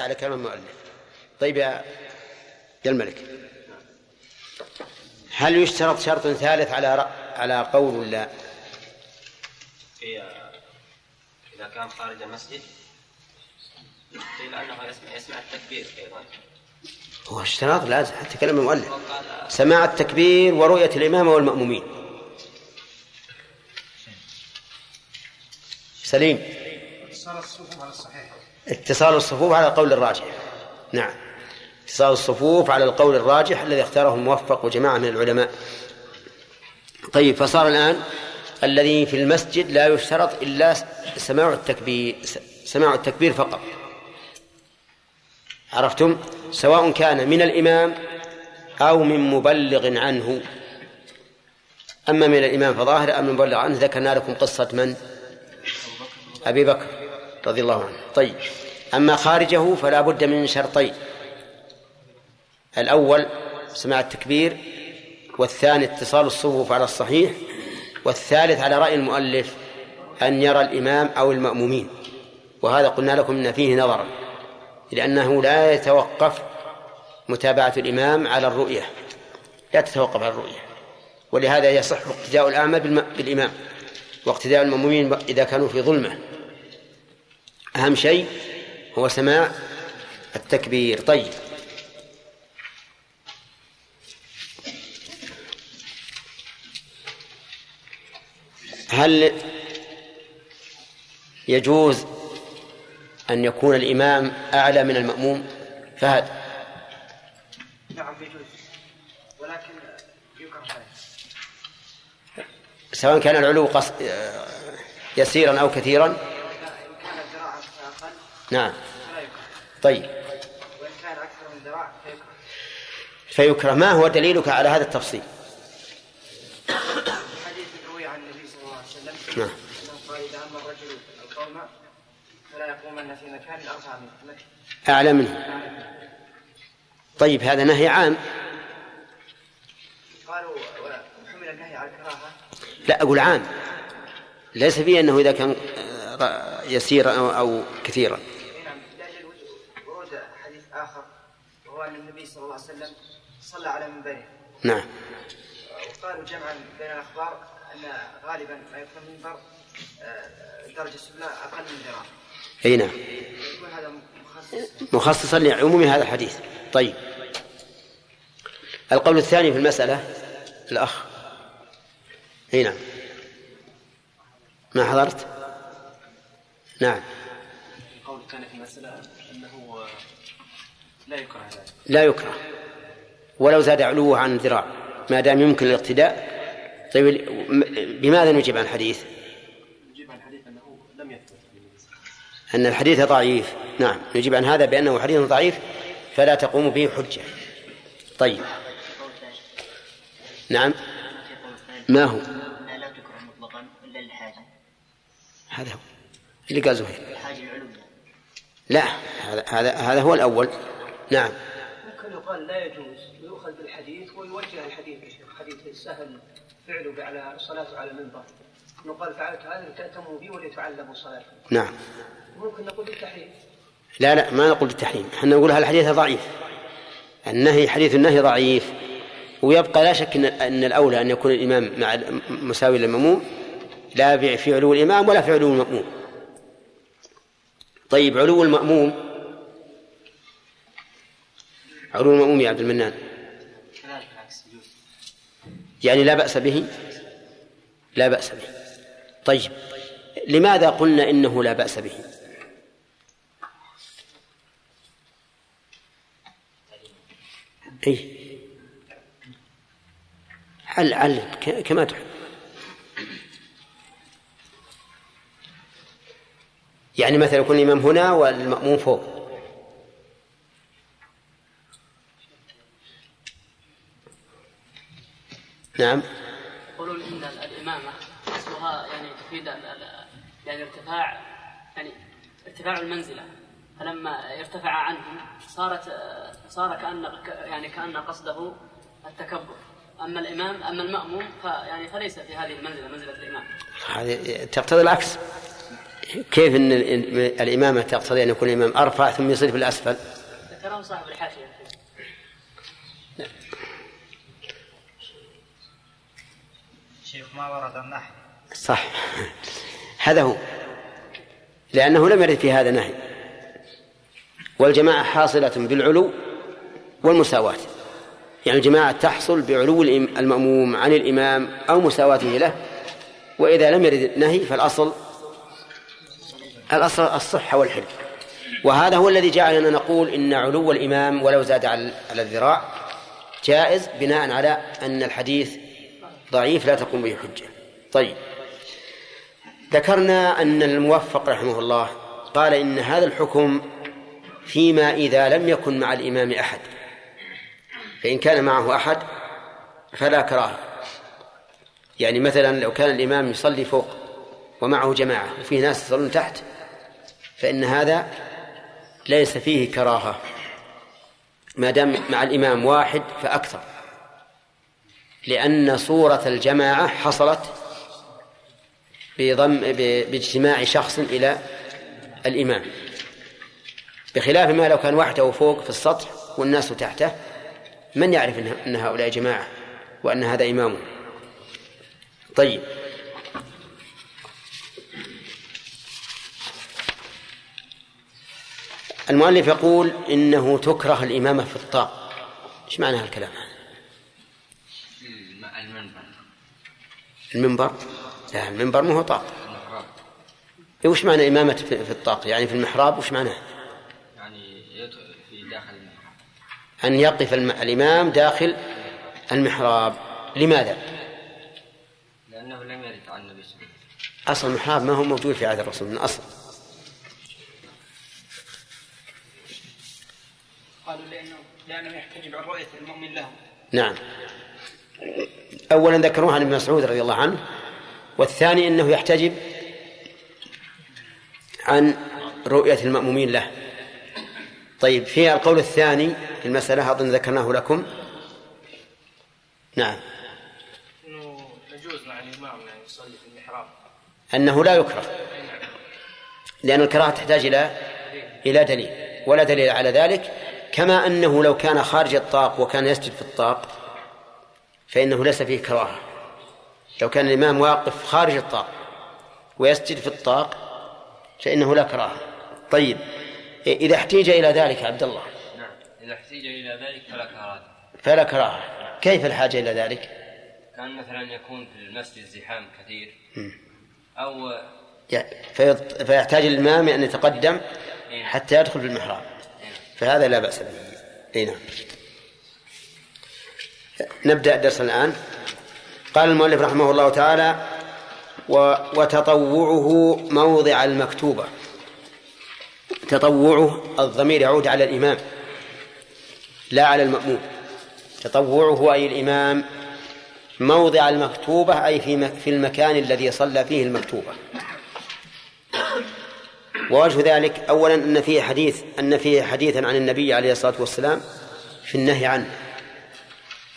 على كلام المؤلف. طيب يا يا الملك. هل يشترط شرط ثالث على على قول لا؟ إذا كان خارج المسجد قيل أنه يسمع, يسمع التكبير أيضا. هو اشتراط لازم حتى كلام المؤلف. سماع التكبير ورؤية الإمام والمأمومين. سليم. اتصال الصفوف على الصحيح. اتصال الصفوف على القول الراجح. نعم. اتصال الصفوف على القول الراجح الذي اختاره الموفق وجماعة من العلماء. طيب فصار الآن الذي في المسجد لا يشترط إلا سماع التكبير سماع التكبير فقط. عرفتم؟ سواء كان من الإمام أو من مبلغ عنه. أما من الإمام فظاهر أما من مبلغ عنه ذكرنا لكم قصة من؟ أبي بكر. رضي الله عنه. طيب. أما خارجه فلا بد من شرطين. الأول سماع التكبير والثاني اتصال الصفوف على الصحيح والثالث على رأي المؤلف أن يرى الإمام أو المأمومين. وهذا قلنا لكم أن فيه نظرا لأنه لا يتوقف متابعة الإمام على الرؤية. لا تتوقف على الرؤية. ولهذا يصح اقتداء الأعمى بالإمام واقتداء المأمومين إذا كانوا في ظلمة. أهم شيء هو سماع التكبير. طيب. هل يجوز أن يكون الإمام أعلى من المأموم؟ فهد. نعم يجوز. ولكن يكره سواء كان العلو قص... يسيرا أو كثيرا إن كان الذراع أقل نعم. طيب. وإن كان أكثر من ذراع فيكره. فيكره. ما هو دليلك على هذا التفصيل؟ حديث روي عن النبي صلى الله عليه وسلم. نعم. قال إذا أما الرجل القوم فلا يقومن في مكان أرفع منه أعلى منه. طيب هذا نهي عام. قالوا وحمل النهي على الكراهة. لا أقول عام. ليس فيه أنه إذا كان آه، يسيرا أو, أو كثيرا إي نعم لأجل ورود حديث آخر وهو أن النبي صلى الله عليه وسلم صلى على منبره. نعم. وقالوا جمعا بين الأخبار أن غالبا ما يكون المنبر آه، الدرجة السفلى أقل من ذراع أي نعم. يكون هذا مخصص مخصصا لعموم هذا الحديث. طيب. القول الثاني في المسألة الأخ. أي نعم. ما حضرت؟ نعم. القول كان في المسألة أنه لا يكره ذلك. لا يكره. ولو زاد علوه عن ذراع ما دام يمكن الاقتداء. طيب بماذا نجيب عن الحديث؟ نجيب عن الحديث أنه لم يثبت أن الحديث ضعيف. نعم نجيب عن هذا بأنه حديث ضعيف فلا تقوم به حجة. طيب. نعم. ما هو؟ لا تكره مطلقا الا هذا هو. اللي قال زهير. لا هذا هذا هو الأول. نعم. ممكن يقال لا يجوز. ويؤخذ بالحديث ويوجه الحديث يا شيخ. حديث السهل فعله على الصلاة على المنبر. نقال فعلت هذا لتأتموا بي ولتعلموا الصلاة نعم. ممكن نقول بالتحريم لا لا ما نقول بالتحريم إحنا نقول الحديث ضعيف؟ النهي حديث النهي ضعيف. ويبقى لا شك إن إن الأولى أن يكون الإمام مع مساوي للمأموم. لا في علو الإمام ولا في علو المأموم. طيب علو المأموم. علو المأموم يا عبد المنان. يعني لا بأس به؟ لا بأس به. طيب لماذا قلنا إنه لا بأس به؟ اي عل عل كما تحب. يعني مثلا يكون الإمام هنا والمأموم فوق. نعم. يقولون إن الإمامة اصلها يعني تفيد يعني ارتفاع يعني ارتفاع المنزلة. فلما ارتفع عنهم صارت صار كان يعني كأن قصده التكبر. أما الامام أما المأموم فيعني فليس في هذه المنزلة منزلة الإمام. هذه تقتضي العكس. كيف ان ال- الإمامة تقتضي أن يكون الإمام أرفع ثم يصير في الأسفل؟ ذكره صاحب الحاشية. شيخ ما ورد النحو صح هذا هو. لأنه لم يرد في هذا نهي والجماعة حاصلة بالعلو والمساواة. يعني الجماعة تحصل بعلو المأموم عن الإمام أو مساواته له. وإذا لم يرد نهي فالأصل الأصل الصحة والحل وهذا هو الذي جعلنا نقول إن علو الإمام ولو زاد على الذراع جائز بناء على أن الحديث ضعيف لا تقوم به حجة. طيب. ذكرنا أن الموفق رحمه الله قال إن هذا الحكم فيما إذا لم يكن مع الإمام أحد. فإن كان معه أحد فلا كراهة. يعني مثلا لو كان الإمام يصلي فوق ومعه جماعة وفي ناس يصلون تحت فإن هذا ليس فيه كراهة. ما دام مع الإمام واحد فأكثر. لأن صورة الجماعة حصلت بضم باجتماع شخص إلى الإمام. بخلاف ما لو كان وحده فوق في السطح والناس تحته من يعرف أن هؤلاء جماعة وأن هذا إمامه طيب. المؤلف يقول إنه تكره الإمامة في الطاق إيش معنى هالكلام؟ هذا؟ المنبر المنبر؟ لا المنبر ما هو طاق. إيه، وش معنى إمامة في في الطاق؟ يعني في المحراب وش معناه؟ يعني يدخل في داخل المحراب. أن يقف الإمام داخل المحراب. لماذا؟ لأنه لم يرد عن النبي صلى الله عليه وسلم. أصل المحراب ما هو موجود في عهد الرسول من أصل قالوا لأنه لأنه يحتجب عن رؤية المؤمن له. نعم. أولا ذكروها عن ابن مسعود رضي الله عنه والثاني أنه يحتجب عن رؤية المأمومين له. طيب في القول الثاني في المسألة أظن ذكرناه لكم. نعم. إنه يجوز مع الإمام يعني يصلي في المحراب. أنه لا يكره لأن الكراهة تحتاج إلى إلى دليل ولا دليل على ذلك كما أنه لو كان خارج الطاق وكان يسجد في الطاق فإنه ليس فيه كراهة. لو كان الإمام واقف خارج الطاق ويسجد في الطاق فإنه لا كراهة. طيب إذا احتيج إلى ذلك عبد الله. نعم إذا احتيج إلى ذلك فلا كراهة. فلا كراهة. كيف الحاجة إلى ذلك؟ كان مثلا يكون في المسجد زحام كثير أو يعني فيط- فيحتاج الإمام أن يتقدم حتى يدخل في المحراب. فهذا لا بأس به. أي نعم. نبدأ الدرس الآن. قال المؤلف رحمه الله تعالى و وتطوعه موضع المكتوبة. تطوعه الضمير يعود على الإمام لا على المأموم. تطوعه أي الإمام موضع المكتوبة أي في في المكان الذي صلى فيه المكتوبة. ووجه ذلك أولا أن فيه حديث أن فيه حديثا عن النبي عليه الصلاة والسلام في النهي عنه.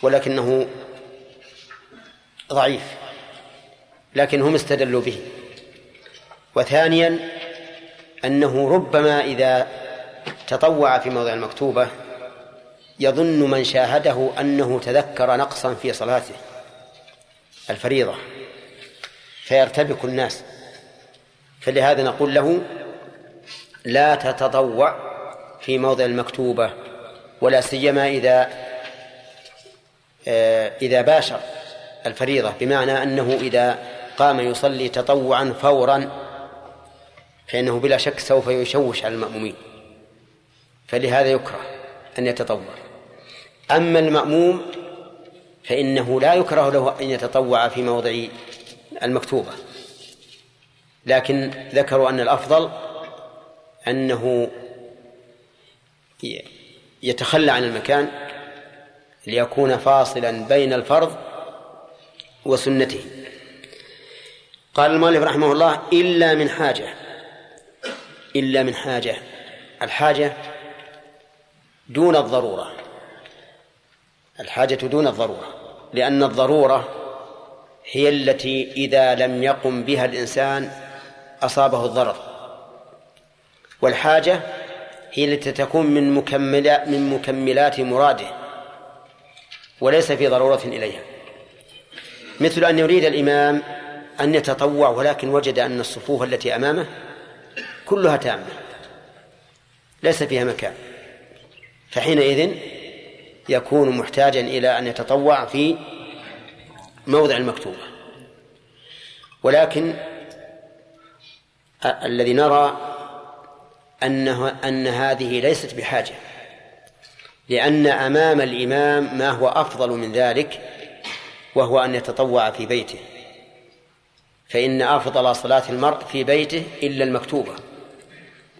ولكنه ضعيف لكن هم استدلوا به. وثانيا أنه ربما إذا تطوع في موضع المكتوبة يظن من شاهده أنه تذكر نقصا في صلاته الفريضة فيرتبك الناس. فلهذا نقول له لا تتطوع في موضع المكتوبة ولا سيما إذا إذا باشر الفريضة بمعنى أنه إذا قام يصلي تطوعا فورا فإنه بلا شك سوف يشوش على المأمومين. فلهذا يكره أن يتطوع. أما المأموم فإنه لا يكره له أن يتطوع في موضع المكتوبة. لكن ذكروا أن الأفضل أنه يتخلى عن المكان ليكون فاصلا بين الفرض وسنته. قال المؤلف رحمه الله إلا من حاجة إلا من حاجة. الحاجة دون الضرورة. الحاجة دون الضرورة لأن الضرورة هي التي إذا لم يقم بها الإنسان أصابه الضرر. والحاجة هي التي تكون من مكملات من مكملات مراده. وليس في ضرورة إليها. مثل أن يريد الإمام أن يتطوع ولكن وجد أن الصفوف التي أمامه كلها تامة ليس فيها مكان. فحينئذ يكون محتاجا إلى أن يتطوع في موضع المكتوبة. ولكن الذي نرى أنه أن هذه ليست بحاجة. لأن أمام الإمام ما هو أفضل من ذلك وهو أن يتطوع في بيته. فإن أفضل صلاة المرء في بيته إلا المكتوبة.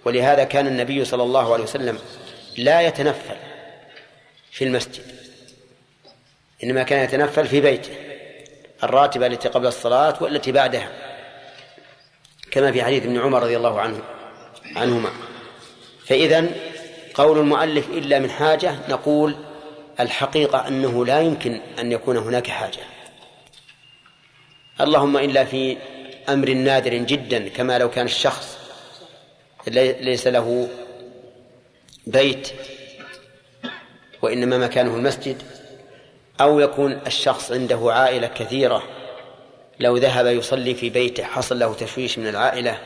ولهذا كان النبي صلى الله عليه وسلم لا يتنفل في المسجد إنما كان يتنفل في بيته الراتبة التي قبل الصلاة والتي بعدها. كما في حديث ابن عمر رضي الله عنه عنهما. فإذا قول المؤلف إلا من حاجة نقول الحقيقة أنه لا يمكن أن يكون هناك حاجة. اللهم إلا في أمر نادر جدا كما لو كان الشخص ليس له بيت وإنما مكانه المسجد أو يكون الشخص عنده عائلة كثيرة لو ذهب يصلي في بيته حصل له تشويش من العائلة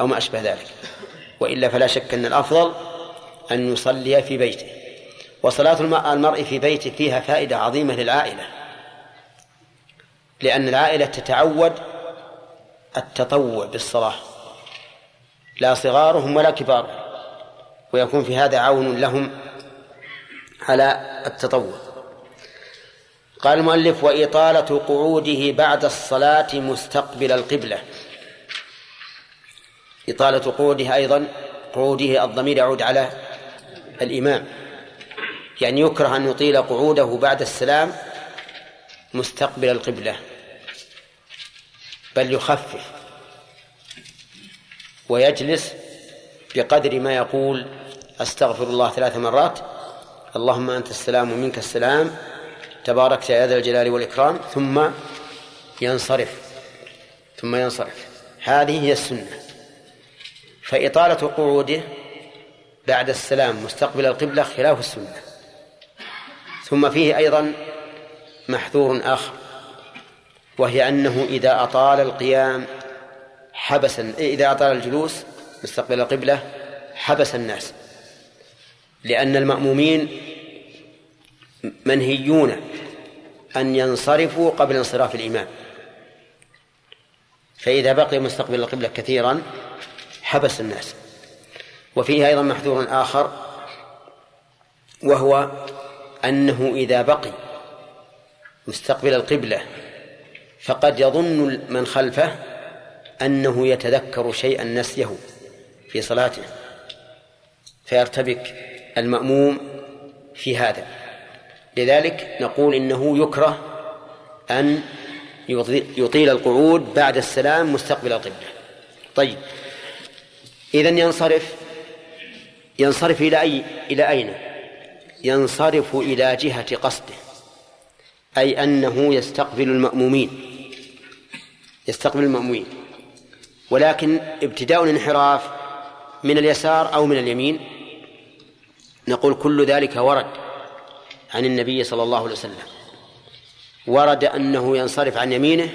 أو ما أشبه ذلك. وإلا فلا شك أن الأفضل أن يصلي في بيته. وصلاة المرء في بيته فيها فائدة عظيمة للعائلة. لأن العائلة تتعود التطوع بالصلاة. لا صغارهم ولا كبارهم. ويكون في هذا عون لهم على التطوع. قال المؤلف وإطالة قعوده بعد الصلاة مستقبل القبلة. إطالة قعوده أيضا قعوده الضمير يعود على الإمام يعني يكره أن يطيل قعوده بعد السلام مستقبل القبلة بل يخفف ويجلس بقدر ما يقول أستغفر الله ثلاث مرات اللهم أنت السلام ومنك السلام تباركت يا ذا الجلال والإكرام ثم ينصرف ثم ينصرف. هذه هي السنة. فإطالة قعوده بعد السلام مستقبل القبلة خلاف السنة. ثم فيه أيضا محذور آخر وهي أنه إذا أطال القيام حبس إذا أطال الجلوس مستقبل القبلة حبس الناس. لأن المأمومين منهيون أن ينصرفوا قبل انصراف الإمام. فإذا بقي مستقبل القبلة كثيرا حبس الناس. وفيه أيضا محذور آخر وهو أنه إذا بقي مستقبل القبلة فقد يظن من خلفه أنه يتذكر شيئا نسيه في صلاته فيرتبك المأموم في هذا. لذلك نقول إنه يكره أن يطيل القعود بعد السلام مستقبل القبلة. طيب إذا ينصرف ينصرف إلى أي إلى أين؟ ينصرف إلى جهة قصده. أي أنه يستقبل المأمومين. يستقبل المأمومين. ولكن ابتداء الانحراف من اليسار أو من اليمين نقول كل ذلك ورد عن النبي صلى الله عليه وسلم. ورد أنه ينصرف عن يمينه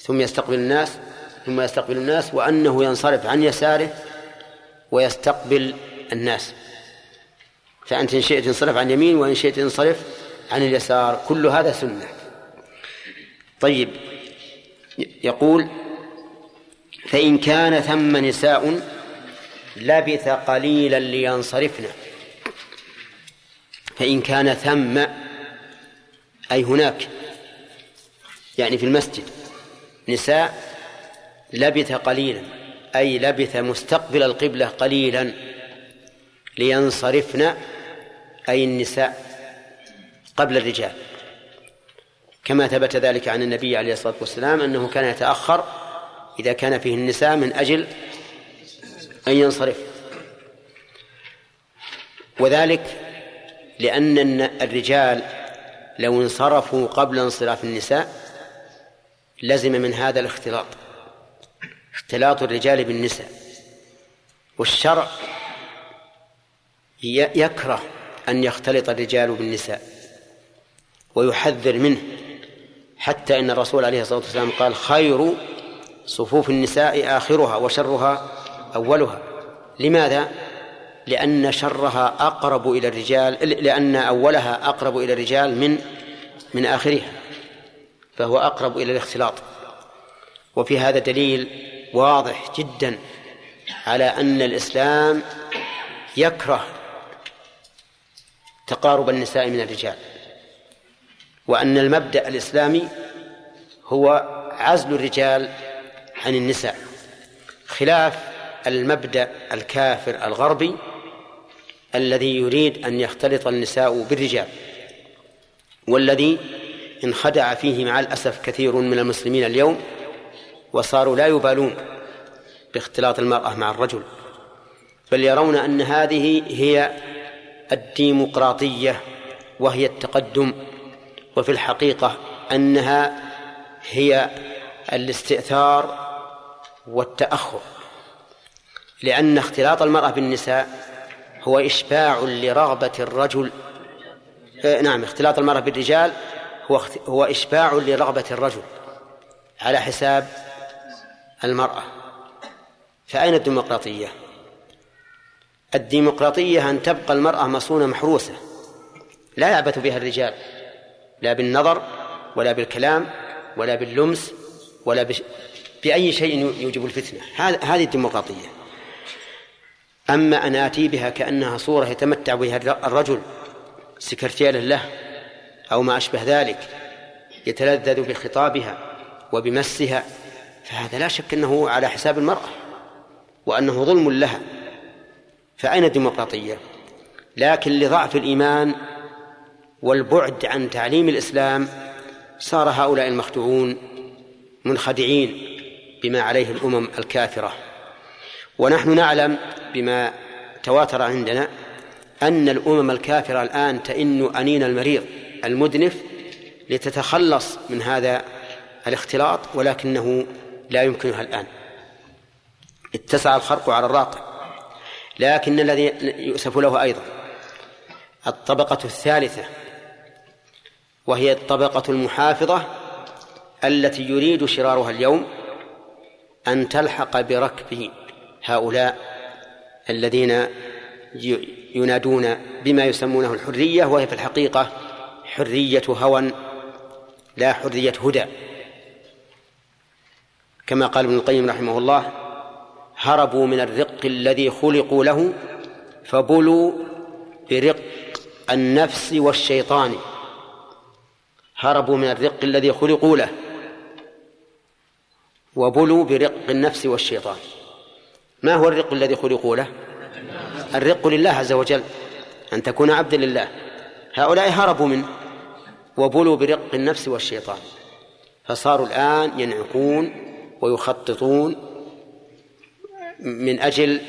ثم يستقبل الناس ثم يستقبل الناس وأنه ينصرف عن يساره ويستقبل الناس. فأنت إن شئت انصرف عن يمين وإن شئت انصرف عن اليسار. كل هذا سنة. طيب يقول فإن كان ثم نساء لبث قليلا لينصرفن. فإن كان ثم أي هناك يعني في المسجد نساء لبث قليلا. أي لبث مستقبل القبلة قليلا لينصرفن أي النساء قبل الرجال. كما ثبت ذلك عن النبي عليه الصلاة والسلام أنه كان يتأخر إذا كان فيه النساء من أجل أن ينصرف. وذلك لأن الرجال لو انصرفوا قبل انصراف النساء لزم من هذا الاختلاط. اختلاط الرجال بالنساء. والشرع يكره أن يختلط الرجال بالنساء ويحذر منه حتى إن الرسول عليه الصلاة والسلام قال خير صفوف النساء آخرها وشرها أولها. لماذا؟ لأن شرها أقرب إلى الرجال لأن أولها أقرب إلى الرجال من من آخرها فهو أقرب إلى الاختلاط. وفي هذا دليل واضح جدا على أن الإسلام يكره تقارب النساء من الرجال وأن المبدأ الإسلامي هو عزل الرجال عن النساء خلاف المبدأ الكافر الغربي الذي يريد أن يختلط النساء بالرجال والذي انخدع فيه مع الأسف كثير من المسلمين اليوم وصاروا لا يبالون باختلاط المرأة مع الرجل بل يرون أن هذه هي الديمقراطية وهي التقدم وفي الحقيقة أنها هي الاستئثار والتأخر لأن اختلاط المرأة بالنساء هو إشباع لرغبة الرجل آه، نعم اختلاط المرأة بالرجال هو هو إشباع لرغبة الرجل على حساب المرأة. فأين الديمقراطية؟ الديمقراطية أن تبقى المرأة مصونة محروسة. لا يعبث بها الرجال لا بالنظر ولا بالكلام ولا باللمس ولا بش... بأي شيء يوجب الفتنة. هذه الديمقراطية. أما أن آتي بها كأنها صورة يتمتع بها الرجل سكرتيرا له أو ما أشبه ذلك يتلذذ بخطابها وبمسها فهذا لا شك أنه على حساب المرأة وأنه ظلم لها. فأين الديمقراطية؟ لكن لضعف الإيمان والبعد عن تعليم الإسلام صار هؤلاء المخدوعون منخدعين بما عليه الأمم الكافرة. ونحن نعلم بما تواتر عندنا أن الأمم الكافرة الآن تئن أنين المريض المدنف لتتخلص من هذا الاختلاط ولكنه لا يمكنها الآن. اتسع الخرق على الراقع لكن الذي يؤسف له أيضا الطبقة الثالثة وهي الطبقة المحافظة التي يريد شرارها اليوم أن تلحق بركب هؤلاء الذين ينادون بما يسمونه الحرية وهي في الحقيقة حرية هوى لا حرية هدى. كما قال ابن القيم رحمه الله هربوا من الرق الذي خلقوا له فبلوا برق النفس والشيطان. هربوا من الرق الذي خلقوا له وبلوا برق النفس والشيطان. ما هو الرق الذي خلقوا له؟ الرق لله عز وجل أن تكون عبدا لله. هؤلاء هربوا منه وبلوا برق النفس والشيطان. فصاروا الآن ينعقون ويخططون من أجل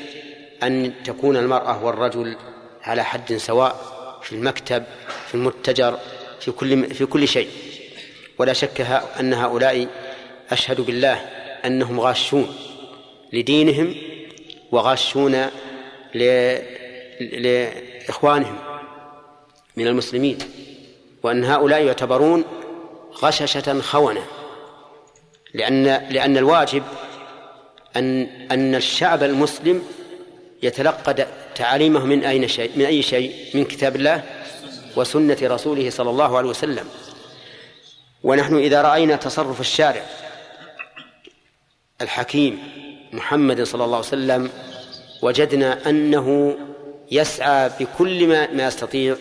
أن تكون المرأة والرجل على حد سواء في المكتب في المتجر في كل في كل شيء. ولا شك أن هؤلاء أشهد بالله أنهم غاشون لدينهم وغاشون لإخوانهم من المسلمين. وأن هؤلاء يعتبرون غششة خونة. لأن لأن الواجب أن أن الشعب المسلم يتلقى تعاليمه من أين شيء من أي شيء من كتاب الله وسنة رسوله صلى الله عليه وسلم. ونحن إذا رأينا تصرف الشارع الحكيم محمد صلى الله عليه وسلم وجدنا أنه يسعى بكل ما, ما يستطيع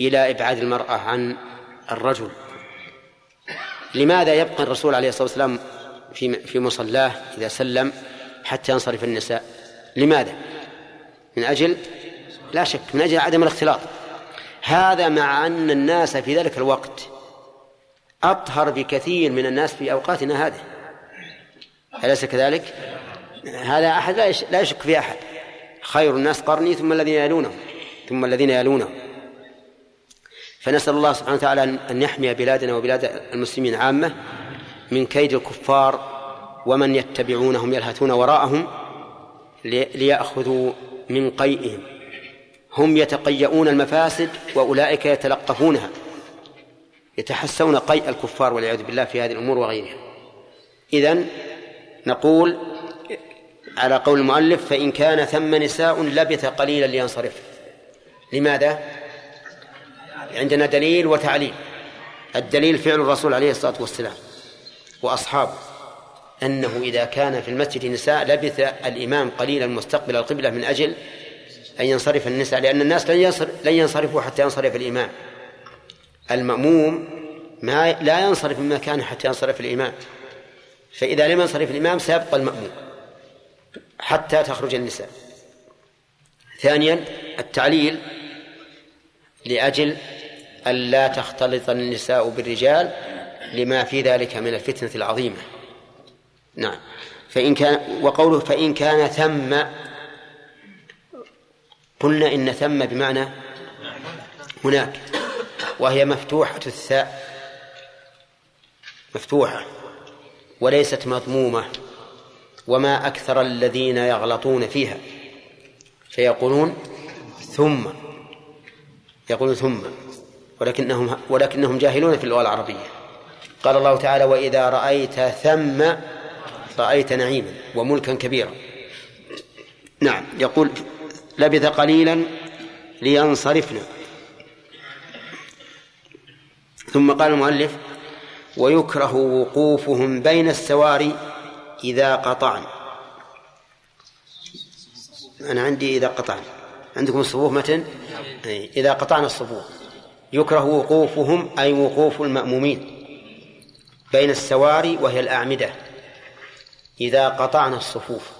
إلى إبعاد المرأة عن الرجل. لماذا يبقى الرسول عليه الصلاة والسلام في في مصلاه إذا سلم حتى ينصرف النساء؟ لماذا؟ من أجل لا شك من أجل عدم الاختلاط. هذا مع أن الناس في ذلك الوقت أطهر بكثير من الناس في أوقاتنا هذه. أليس كذلك؟ هذا أحد لا يشك في أحد. خير الناس قرني ثم الذين يلونهم ثم الذين يلونهم. فنسأل الله سبحانه وتعالى أن يحمي بلادنا وبلاد المسلمين عامة من كيد الكفار ومن يتبعونهم يلهثون وراءهم ليأخذوا من قيئهم. هم يتقيؤون المفاسد وأولئك يتلقفونها. يتحسون قيء الكفار والعياذ بالله في هذه الأمور وغيرها. إذن نقول على قول المؤلف فإن كان ثم نساء لبث قليلا لينصرف. لماذا؟ عندنا دليل وتعليل. الدليل فعل الرسول عليه الصلاة والسلام. وأصحابه أنه إذا كان في المسجد نساء لبث الإمام قليلا مستقبل القبلة من أجل أن ينصرف النساء لأن الناس لن ينصرفوا حتى ينصرف الإمام. المأموم ما لا ينصرف من مكانه حتى ينصرف الإمام. فإذا لم ينصرف الإمام سيبقى المأموم حتى تخرج النساء. ثانيا التعليل لأجل ألا تختلط النساء بالرجال لما في ذلك من الفتنة العظيمة. نعم. فإن كان وقوله فإن كان ثم قلنا إن ثم بمعنى هناك. وهي مفتوحة الثاء. مفتوحة. وليست مضمومة. وما أكثر الذين يغلطون فيها. فيقولون ثم. يقولون ثم. ولكنهم ولكنهم جاهلون في اللغة العربية. قال الله تعالى وإذا رأيت ثم رأيت نعيما وملكا كبيرا. نعم يقول لبث قليلا لينصرفنا. ثم قال المؤلف ويكره وقوفهم بين السواري إذا قطعن. أنا عندي إذا قطعن. عندكم الصفوف متن؟ إذا قطعنا الصفوف. يكره وقوفهم أي وقوف المأمومين بين السواري وهي الأعمدة إذا قطعنا الصفوف.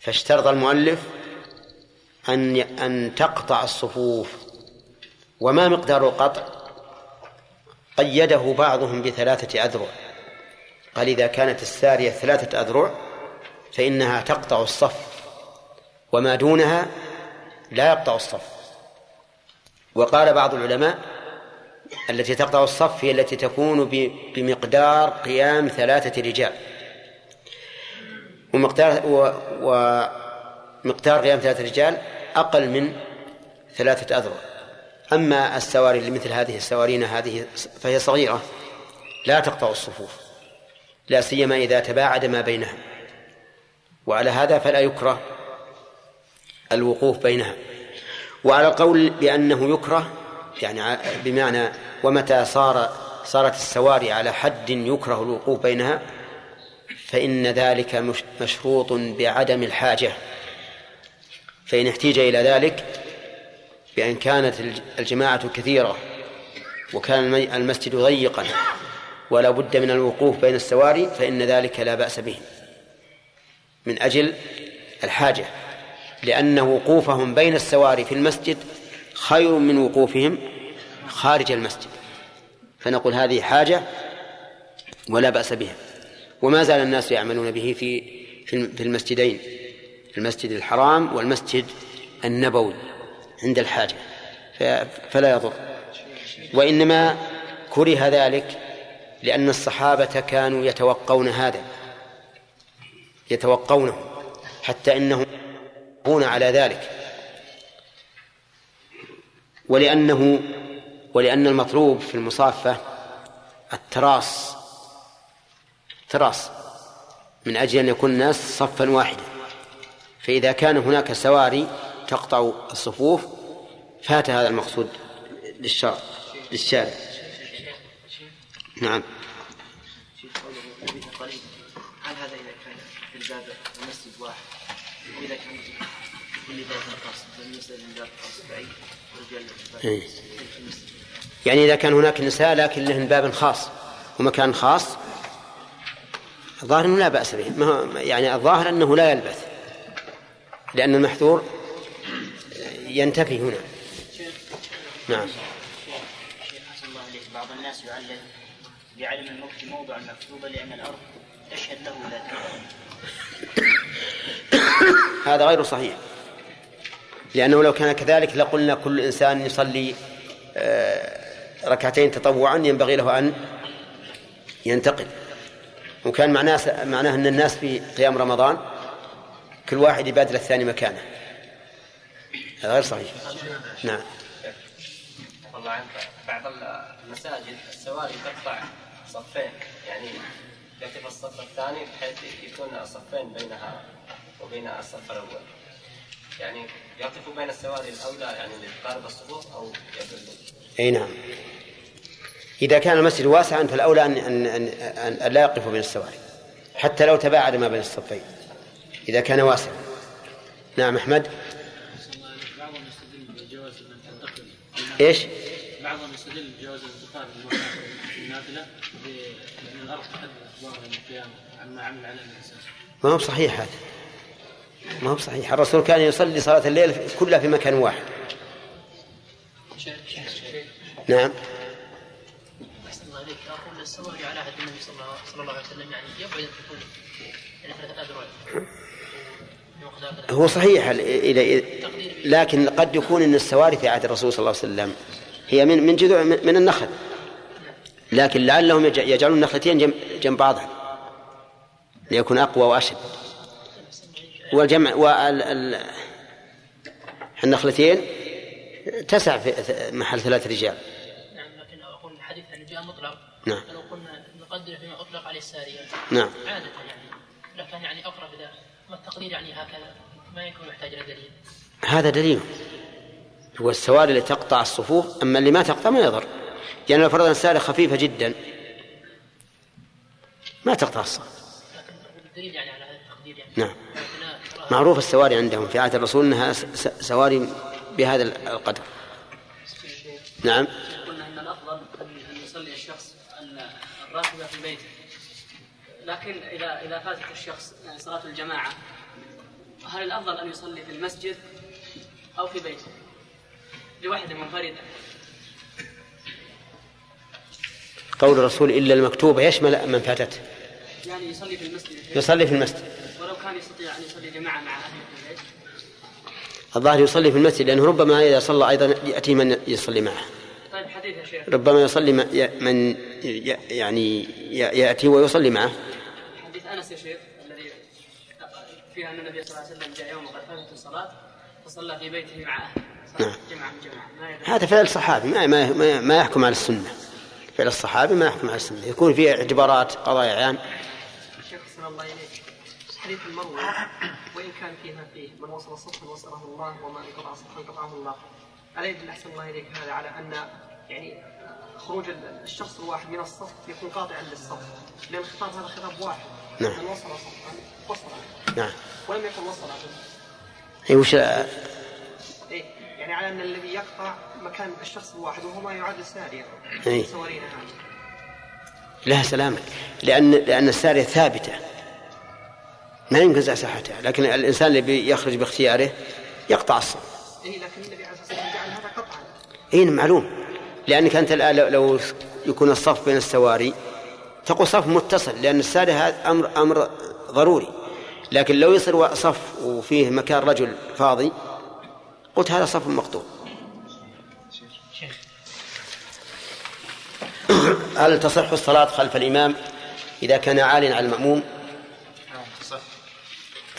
فاشترط المؤلف أن أن تقطع الصفوف وما مقدار القطع. قيده بعضهم بثلاثة أذرع. قال إذا كانت السارية ثلاثة أذرع فإنها تقطع الصف وما دونها لا يقطع الصف. وقال بعض العلماء التي تقطع الصف هي التي تكون بمقدار قيام ثلاثة رجال. ومقدار ومقدار قيام ثلاثة رجال أقل من ثلاثة أذرع. أما السواري لمثل هذه السوارين هذه فهي صغيرة لا تقطع الصفوف لا سيما إذا تباعد ما بينها. وعلى هذا فلا يكره الوقوف بينها. وعلى القول بأنه يكره يعني بمعنى ومتى صار صارت السواري على حد يكره الوقوف بينها فإن ذلك مشروط بعدم الحاجة. فإن احتيج إلى ذلك بأن كانت الجماعة كثيرة وكان المسجد ضيقا ولا بد من الوقوف بين السواري فإن ذلك لا بأس به من أجل الحاجة. لأن وقوفهم بين السواري في المسجد خير من وقوفهم خارج المسجد. فنقول هذه حاجة ولا بأس بها. وما زال الناس يعملون به في في المسجدين المسجد الحرام والمسجد النبوي عند الحاجة. فلا يضر. وإنما كره ذلك لأن الصحابة كانوا يتوقون هذا يتوقونه حتى إنهم يكون على ذلك. ولأنه ولأن المطلوب في المصافة التراص تراص من أجل أن يكون الناس صفا واحدا. فإذا كان هناك سواري تقطع الصفوف فات هذا المقصود للشرع للشارع. نعم. هل هذا إذا كان في الباب المسجد واحد وإذا كان رجال يعني إذا كان هناك نساء لكن لهن باب خاص ومكان خاص الظاهر أنه لا بأس به. يعني الظاهر أنه لا يلبث لأن المحذور ينتفي هنا. نعم. الله عليك بعض الناس الموت موضع مكتوبة لأن الأرض تشهد له ذات هذا غير صحيح. لأنه لو كان كذلك لقلنا كل إنسان يصلي آه، ركعتين تطوعا ينبغي له أن ينتقل. وكان معناه معناه أن الناس في قيام رمضان كل واحد يبادل الثاني مكانه. هذا غير صحيح. نعم. والله بعض المساجد السواري تقطع صفين. يعني في الصف الثاني بحيث يكون صفين بينها وبين الصف الأول. يعني يعطف بين السواري الأولى يعني لتقارب الصفوف أو أي نعم. إذا كان المسجد واسعا فالأولى ان ان ان, أن لا يقف بين السواري حتى لو تباعد ما بين الصفين إذا كان واسعا. نعم أحمد. بعضهم يستدل بجواز من تنتقل إيش؟ بعضهم يستدل بجواز الانتقال من في النافله لأن الأرض تحدد اخبارها يوم القيامه عما عمل عليه الإنسان. ما هو صحيح هذا. ما هو صحيح الرسول كان يصلي صلاة الليل كلها في مكان واحد. نعم. السواري على عهد النبي صلى الله, عليه وسلم يعني يبعد هو صحيح لكن قد يكون إن السواري في عهد الرسول صلى الله عليه وسلم هي من من جذوع من النخل. لكن لعلهم يج- يجعلون النخلتين جنب بعضها ليكون أقوى وأشد. والجمع وال ال- النخلتين تسع في محل ثلاث رجال. نعم لكن أقول الحديث أنه جاء مطلق نعم. فلو قلنا نقدر فيما أطلق عليه السارية. نعم. عادة يعني لكن يعني أقرب إذا ما التقدير يعني هكذا؟ ما يكون يحتاج إلى دليل. هذا دليل. هو السواري اللي تقطع الصفوف أما اللي ما تقطع ما يضر. يعني لو فرضنا الساري خفيفة جدا ما تقطع الصف لكن الدليل يعني على هذا التقدير يعني. نعم. معروف السواري عندهم في عهد الرسول أنها سواري بهذا القدر. نعم. قلنا إن الأفضل ان أن يصلي الشخص ال- الراتبه في بيته. لكن إذا إذا فاتت الشخص يعني صلاة الجماعة هل الأفضل أن يصلي في المسجد أو في بيته؟ لوحدة منفردا قول الرسول إلا المكتوبة يشمل من فاتته. يعني يصلي في المسجد. يصلي في المسجد. كان يستطيع أن يصلي جماعة مع اهله في البيت الظاهر يصلي في المسجد لأنه ربما إذا صلى أيضا يأتي من يصلي معه. طيب حديث يا شيخ. ربما يصلي من يعني يأتي ويصلي معه. حديث أنس يا شيخ الذي فيها أن النبي صلى الله عليه وسلم جاء يوم وقد فاتته الصلاة فصلى في بيته مع أهله. نعم. ما يدري. هذا فعل صحابي ما ما ما, يحكم على السنة. فعل الصحابي ما يحكم على السنة. يكون فيه اعتبارات قضايا عام شيخ الله إليك. حديث المروي وإن كان فيها فيه من وصل صفا وصله الله ومن انقطع صفا انقطعه الله. ألا يدل أحسن الله إليك هذا على أن يعني خروج ال- الشخص الواحد من الصف يكون قاطعا للصف. لأن الخطاب هذا خطاب واحد. نعم. من وصل صفا وصل. نعم. ولم يكن وصل أي وش إيه يعني على أن الذي يقطع مكان الشخص الواحد وهو ما يعد ساريا إيه. سوارينا هذه لها سلامك. لأن لأن السارية ثابتة. ما يمكن زع صحتها لكن الإنسان اللي بيخرج باختياره يقطع الصف إيه لكن النبي عليه الصلاة والسلام جعل هذا قطعا. اي معلوم. لأنك أنت الآن لو- يكون الصف بين السواري تقول صف متصل لأن الساري هذا أمر أمر ضروري. لكن لو يصير صف وفيه مكان رجل فاضي قلت هذا صف مقطوع. هل تصح الصلاة خلف الإمام إذا كان عاليا على المأموم؟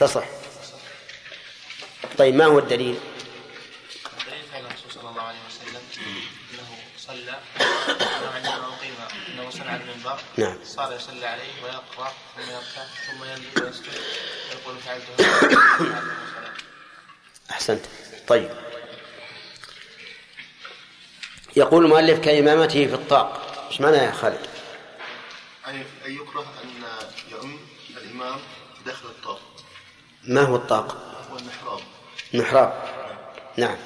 تصح. طيب ما هو الدليل؟ دليل قول الرسول صلى الله عليه وسلم إنه صلى. إنه عندما اقيم انه صلى على المنبر. نعم. صار يصلي عليه ويقرأ ثم يركع ثم ينزل ويسجد ويقول فعلته. أحسنت. طيب. يقول المؤلف كإمامته في الطاق. إيش معنى يا خالد؟ أي أن يكره أن يؤم الإمام داخل الطاق؟ ما هو الطاق هو المحراب. محراب نعم.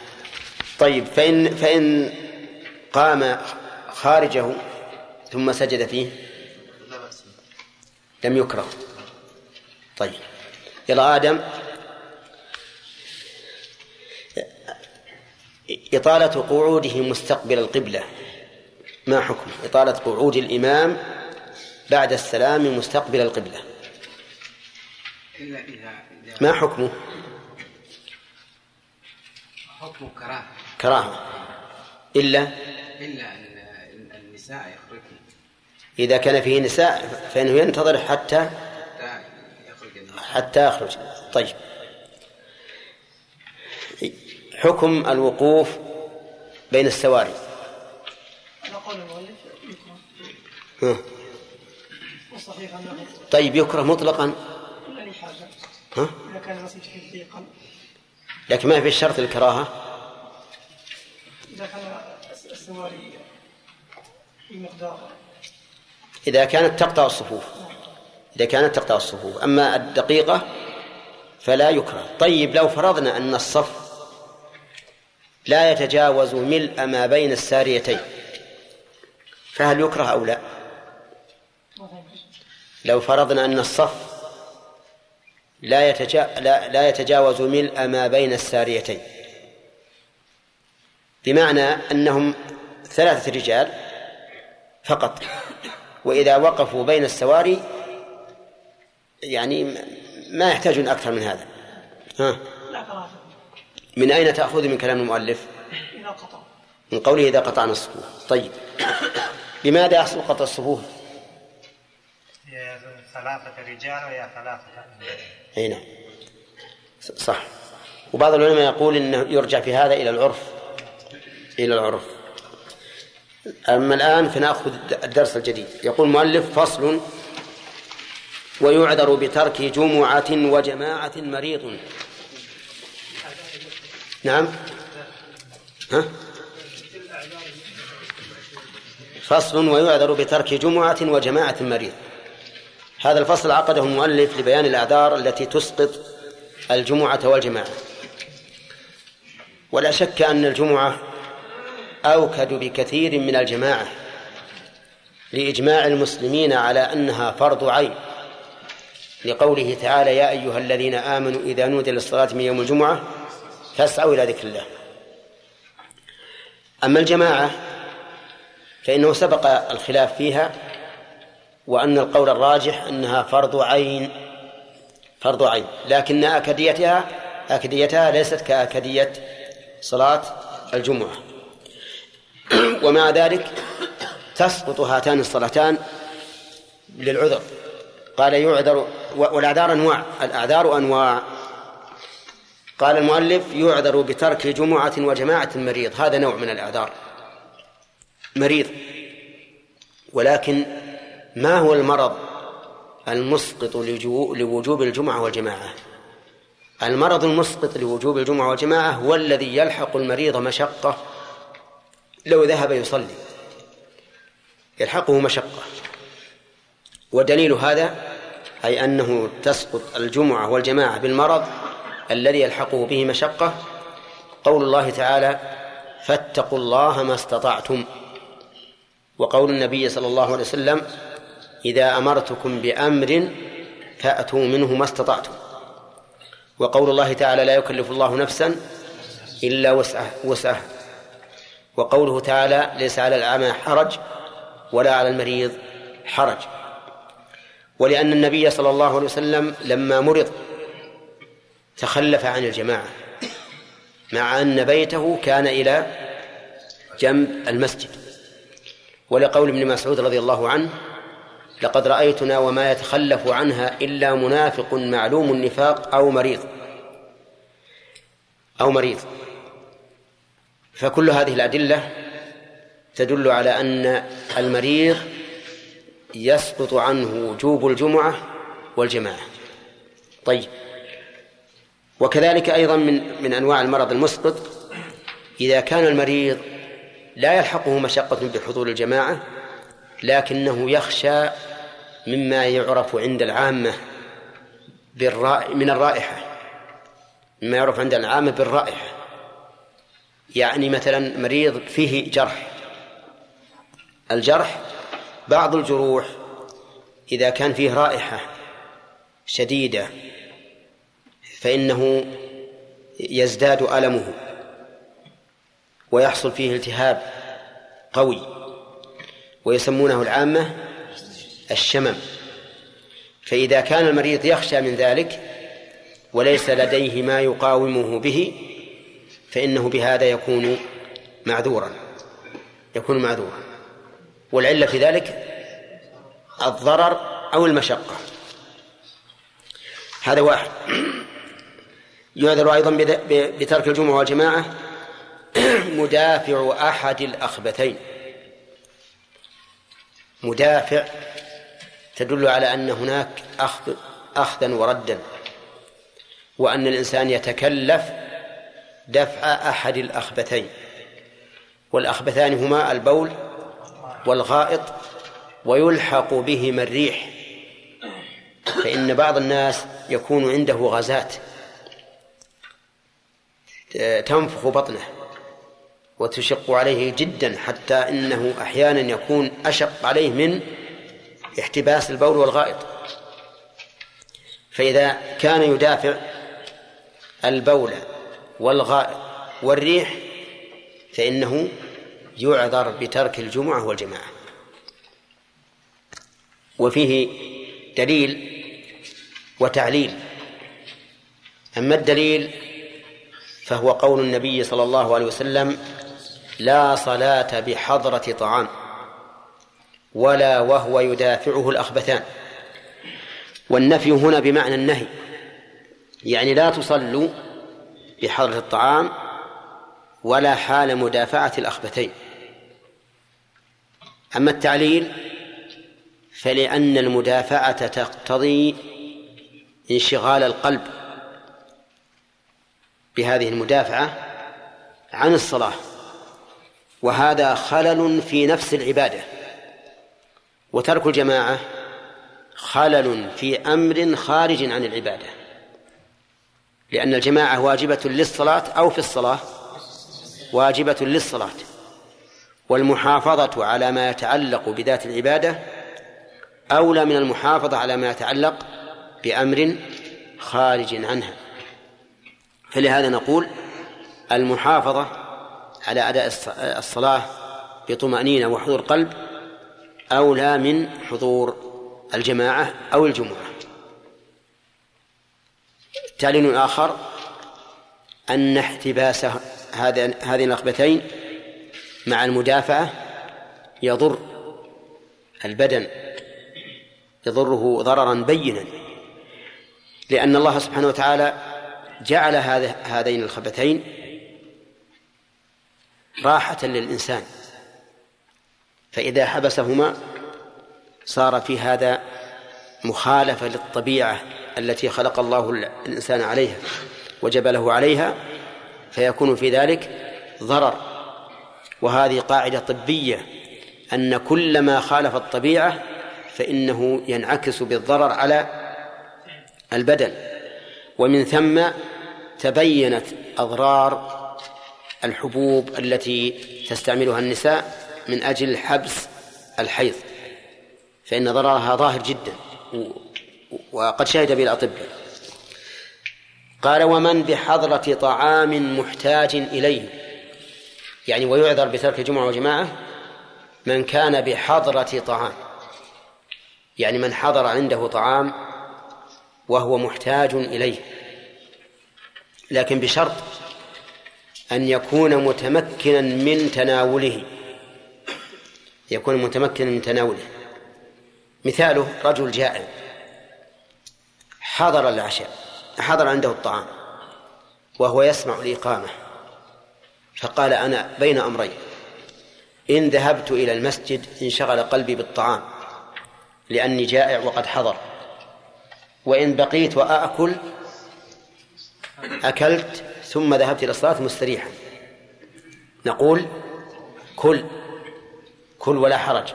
طيب فإن فإن قام خارجه ثم سجد فيه لا بأس لم يكره. طيب. يلا آدم. إطالة قعوده مستقبل القبلة. ما حكم؟ إطالة قعود الإمام بعد السلام مستقبل القبلة. إلا إذا إذا ما حكمه؟ حكم كراهة كراهة إلا؟ إلا أن النساء يخرجن. إذا كان فيه نساء فإنه ينتظر حتى حتى يخرج. طيب. حكم الوقوف بين السواري. طيب يكره مطلقا. ها؟ كان ضيقا لكن ما في شرط الكراهة؟ إذا كان السواري في مقدار. إذا كانت تقطع الصفوف. إذا كانت تقطع الصفوف. أما الدقيقة فلا يكره. طيب لو فرضنا أن الصف لا يتجاوز ملء ما بين الساريتين فهل يكره أو لا؟ لو فرضنا أن الصف لا, يتجا... لا... لا يتجاوز ملء ما بين الساريتين. بمعنى أنهم ثلاثة رجال فقط وإذا وقفوا بين السواري يعني ما يحتاجون أكثر من هذا. ها؟ من أين تأخذ من كلام المؤلف؟ من قوله إذا قطعنا الصفوف. طيب. لماذا يحصل قطع الصفوف؟ ثلاثة رجال وهي ثلاثة أي نعم. صح. وبعض العلماء يقول إنه يرجع في هذا إلى العرف. إلى العرف. أما الآن فنأخذ الدرس الجديد. يقول المؤلف فصل ويعذر بترك جمعة وجماعة مريض. نعم. ها؟ فصل ويعذر بترك جمعة وجماعة مريض. هذا الفصل عقده المؤلف لبيان الأعذار التي تسقط الجمعة والجماعة. ولا شك أن الجمعة أوكد بكثير من الجماعة لإجماع المسلمين على أنها فرض عين. لقوله تعالى يا أيها الذين آمنوا إذا نودي للصلاة من يوم الجمعة فاسعوا إلى ذكر الله. أما الجماعة فإنه سبق الخلاف فيها وأن القول الراجح أنها فرض عين فرض عين. لكن أكديتها أكديتها ليست كأكدية صلاة الجمعة. ومع ذلك تسقط هاتان الصلاتان للعذر. قال يعذر والأعذار أنواع الأعذار أنواع. قال المؤلف يعذر بترك جمعة وجماعة مريض هذا نوع من الأعذار. مريض. ولكن ما هو المرض المسقط لوجوب الجمعة والجماعة؟ المرض المسقط لوجوب الجمعة والجماعة هو الذي يلحق المريض مشقة لو ذهب يصلي. يلحقه مشقة. ودليل هذا أي أنه تسقط الجمعة والجماعة بالمرض الذي يلحقه به مشقة قول الله تعالى فاتقوا الله ما استطعتم وقول النبي صلى الله عليه وسلم إذا أمرتكم بأمر فأتوا منه ما استطعتم. وقول الله تعالى لا يكلف الله نفسا إلا وسعه وسعه وقوله تعالى ليس على الأعمى حرج ولا على المريض حرج. ولأن النبي صلى الله عليه وسلم لما مرض تخلف عن الجماعة مع أن بيته كان إلى جنب المسجد. ولقول ابن مسعود رضي الله عنه لقد رأيتنا وما يتخلف عنها إلا منافق معلوم النفاق أو مريض. أو مريض. فكل هذه الأدلة تدل على أن المريض يسقط عنه وجوب الجمعة والجماعة. طيب. وكذلك أيضا من من أنواع المرض المسقط إذا كان المريض لا يلحقه مشقة بحضور الجماعة لكنه يخشى مما يعرف عند العامة بالرائح من الرائحة مما يعرف عند العامة بالرائحة. يعني مثلا مريض فيه جرح. الجرح بعض الجروح إذا كان فيه رائحة شديدة فإنه يزداد ألمه ويحصل فيه التهاب قوي. ويسمونه العامة الشمم. فإذا كان المريض يخشى من ذلك وليس لديه ما يقاومه به فإنه بهذا يكون معذورا. يكون معذورا. والعلة في ذلك الضرر أو المشقة. هذا واحد. يعذر أيضا بترك الجمعة والجماعة. مدافع أحد الأخبثين. مدافع تدل على أن هناك أخذ أخذا وردا وأن الإنسان يتكلف دفع أحد الأخبثين. والأخبثان هما البول والغائط ويلحق بهما الريح. فإن بعض الناس يكون عنده غازات تنفخ بطنه. وتشق عليه جدا حتى إنه أحيانا يكون أشق عليه من احتباس البول والغائط. فإذا كان يدافع البول والغائط والريح فإنه يعذر بترك الجمعة والجماعة. وفيه دليل وتعليل. أما الدليل فهو قول النبي صلى الله عليه وسلم لا صلاة بحضرة طعام ولا وهو يدافعه الأخبثان. والنفي هنا بمعنى النهي يعني لا تصلوا بحضرة الطعام ولا حال مدافعة الأخبثين. أما التعليل فلأن المدافعة تقتضي انشغال القلب بهذه المدافعة عن الصلاة. وهذا خلل في نفس العبادة. وترك الجماعة خلل في أمر خارج عن العبادة. لأن الجماعة واجبة للصلاة أو في الصلاة؟ واجبة للصلاة. والمحافظة على ما يتعلق بذات العبادة أولى من المحافظة على ما يتعلق بأمر خارج عنها. فلهذا نقول المحافظة على أداء الصلاة بطمأنينة وحضور قلب أولى من حضور الجماعة أو الجمعة. تعليل آخر أن احتباس هذين الأخبتين مع المدافعة يضر البدن يضره ضررا بينا لأن الله سبحانه وتعالى جعل هذين الخبثين راحة للإنسان. فإذا حبسهما صار في هذا مخالفة للطبيعة التي خلق الله الإنسان عليها وجبله عليها فيكون في ذلك ضرر. وهذه قاعدة طبية أن كل ما خالف الطبيعة فإنه ينعكس بالضرر على البدن. ومن ثم تبينت أضرار الحبوب التي تستعملها النساء من أجل حبس الحيض فإن ضررها ظاهر جدا وقد شهد به الأطباء قال ومن بحضرة طعام محتاج إليه. يعني ويعذر بترك الجمعة وجماعة من كان بحضرة طعام. يعني من حضر عنده طعام وهو محتاج إليه. لكن بشرط أن يكون متمكنا من تناوله. يكون متمكنا من تناوله. مثاله رجل جائع. حضر العشاء. حضر عنده الطعام. وهو يسمع الإقامة. فقال أنا بين أمرين. إن ذهبت إلى المسجد انشغل قلبي بالطعام لأني جائع وقد حضر. وإن بقيت وآكل أكلت ثم ذهبت إلى الصلاة مستريحا نقول كل كل ولا حرج.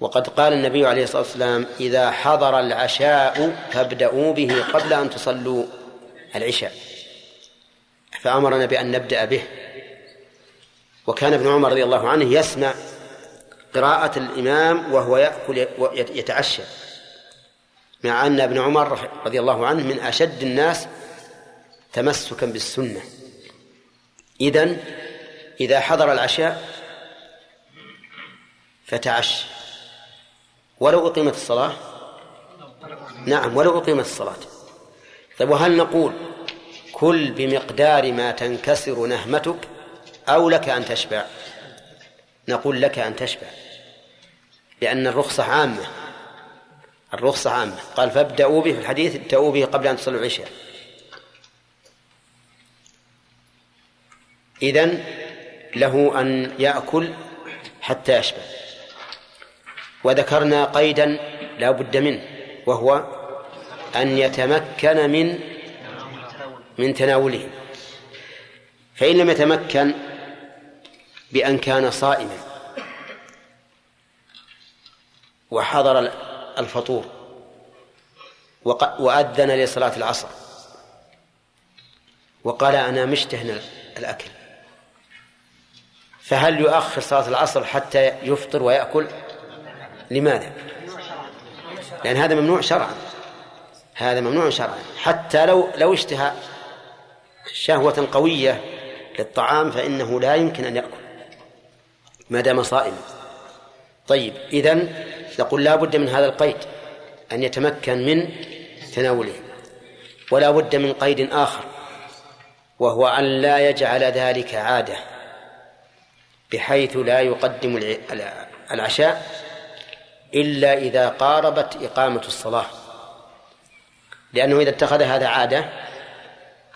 وقد قال النبي عليه الصلاة والسلام إذا حضر العشاء فابدأوا به قبل أن تصلوا العشاء. فأمرنا بأن نبدأ به. وكان ابن عمر رضي الله عنه يسمع قراءة الإمام وهو يأكل يتعشى مع أن ابن عمر رضي الله عنه من أشد الناس تمسكا بالسنة. إذن إذا حضر العشاء فتعش. ولو أقيمت الصلاة؟ نعم ولو أقيمت الصلاة. طيب وهل نقول كل بمقدار ما تنكسر نهمتك أو لك أن تشبع؟ نقول لك أن تشبع. لأن الرخصة عامة. الرخصة عامة. قال فابدأوا به في الحديث ابدأوا به قبل أن تصلوا العشاء. إذن له أن يأكل حتى يشبع. وذكرنا قيدا لا بد منه وهو أن يتمكن من من تناوله. فإن لم يتمكن بأن كان صائما وحضر الفطور وأذن لصلاة العصر وقال أنا مشتهن الأكل. فهل يؤخر صلاة العصر حتى يفطر ويأكل؟ لماذا؟ لأن هذا ممنوع شرعا. هذا ممنوع شرعا. حتى لو لو اشتهى شهوة قوية للطعام فإنه لا يمكن أن يأكل. ما دام صائما. طيب إذن نقول لا بد من هذا القيد أن يتمكن من تناوله. ولا بد من قيد آخر وهو أن لا يجعل ذلك عادة. بحيث لا يقدم العشاء إلا إذا قاربت إقامة الصلاة. لأنه إذا اتخذ هذا عادة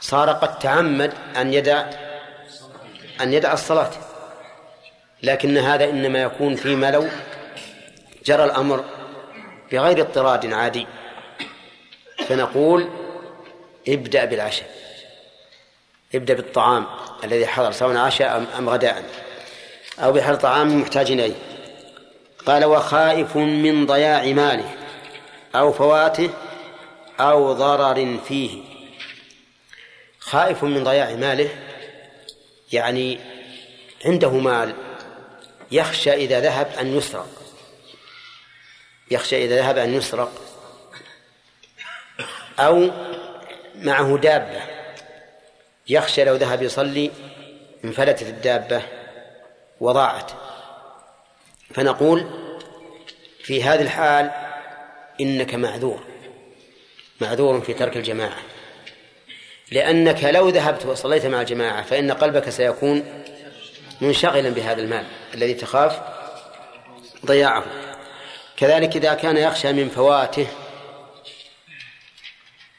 صار قد تعمد أن يدع أن يدع الصلاة. لكن هذا إنما يكون فيما لو جرى الأمر بغير اضطراد عادي. فنقول ابدأ بالعشاء. ابدأ بالطعام الذي حضر سواء عشاء أم غداء. أو بحر طعام محتاج إليه. قال وخائف من ضياع ماله أو فواته أو ضرر فيه. خائف من ضياع ماله يعني عنده مال يخشى إذا ذهب أن يسرق. يخشى إذا ذهب أن يسرق أو معه دابة. يخشى لو ذهب يصلي انفلتت الدابة. وضاعت. فنقول في هذه الحال إنك معذور معذور في ترك الجماعة. لأنك لو ذهبت وصليت مع الجماعة فإن قلبك سيكون منشغلا بهذا المال الذي تخاف ضياعه. كذلك إذا كان يخشى من فواته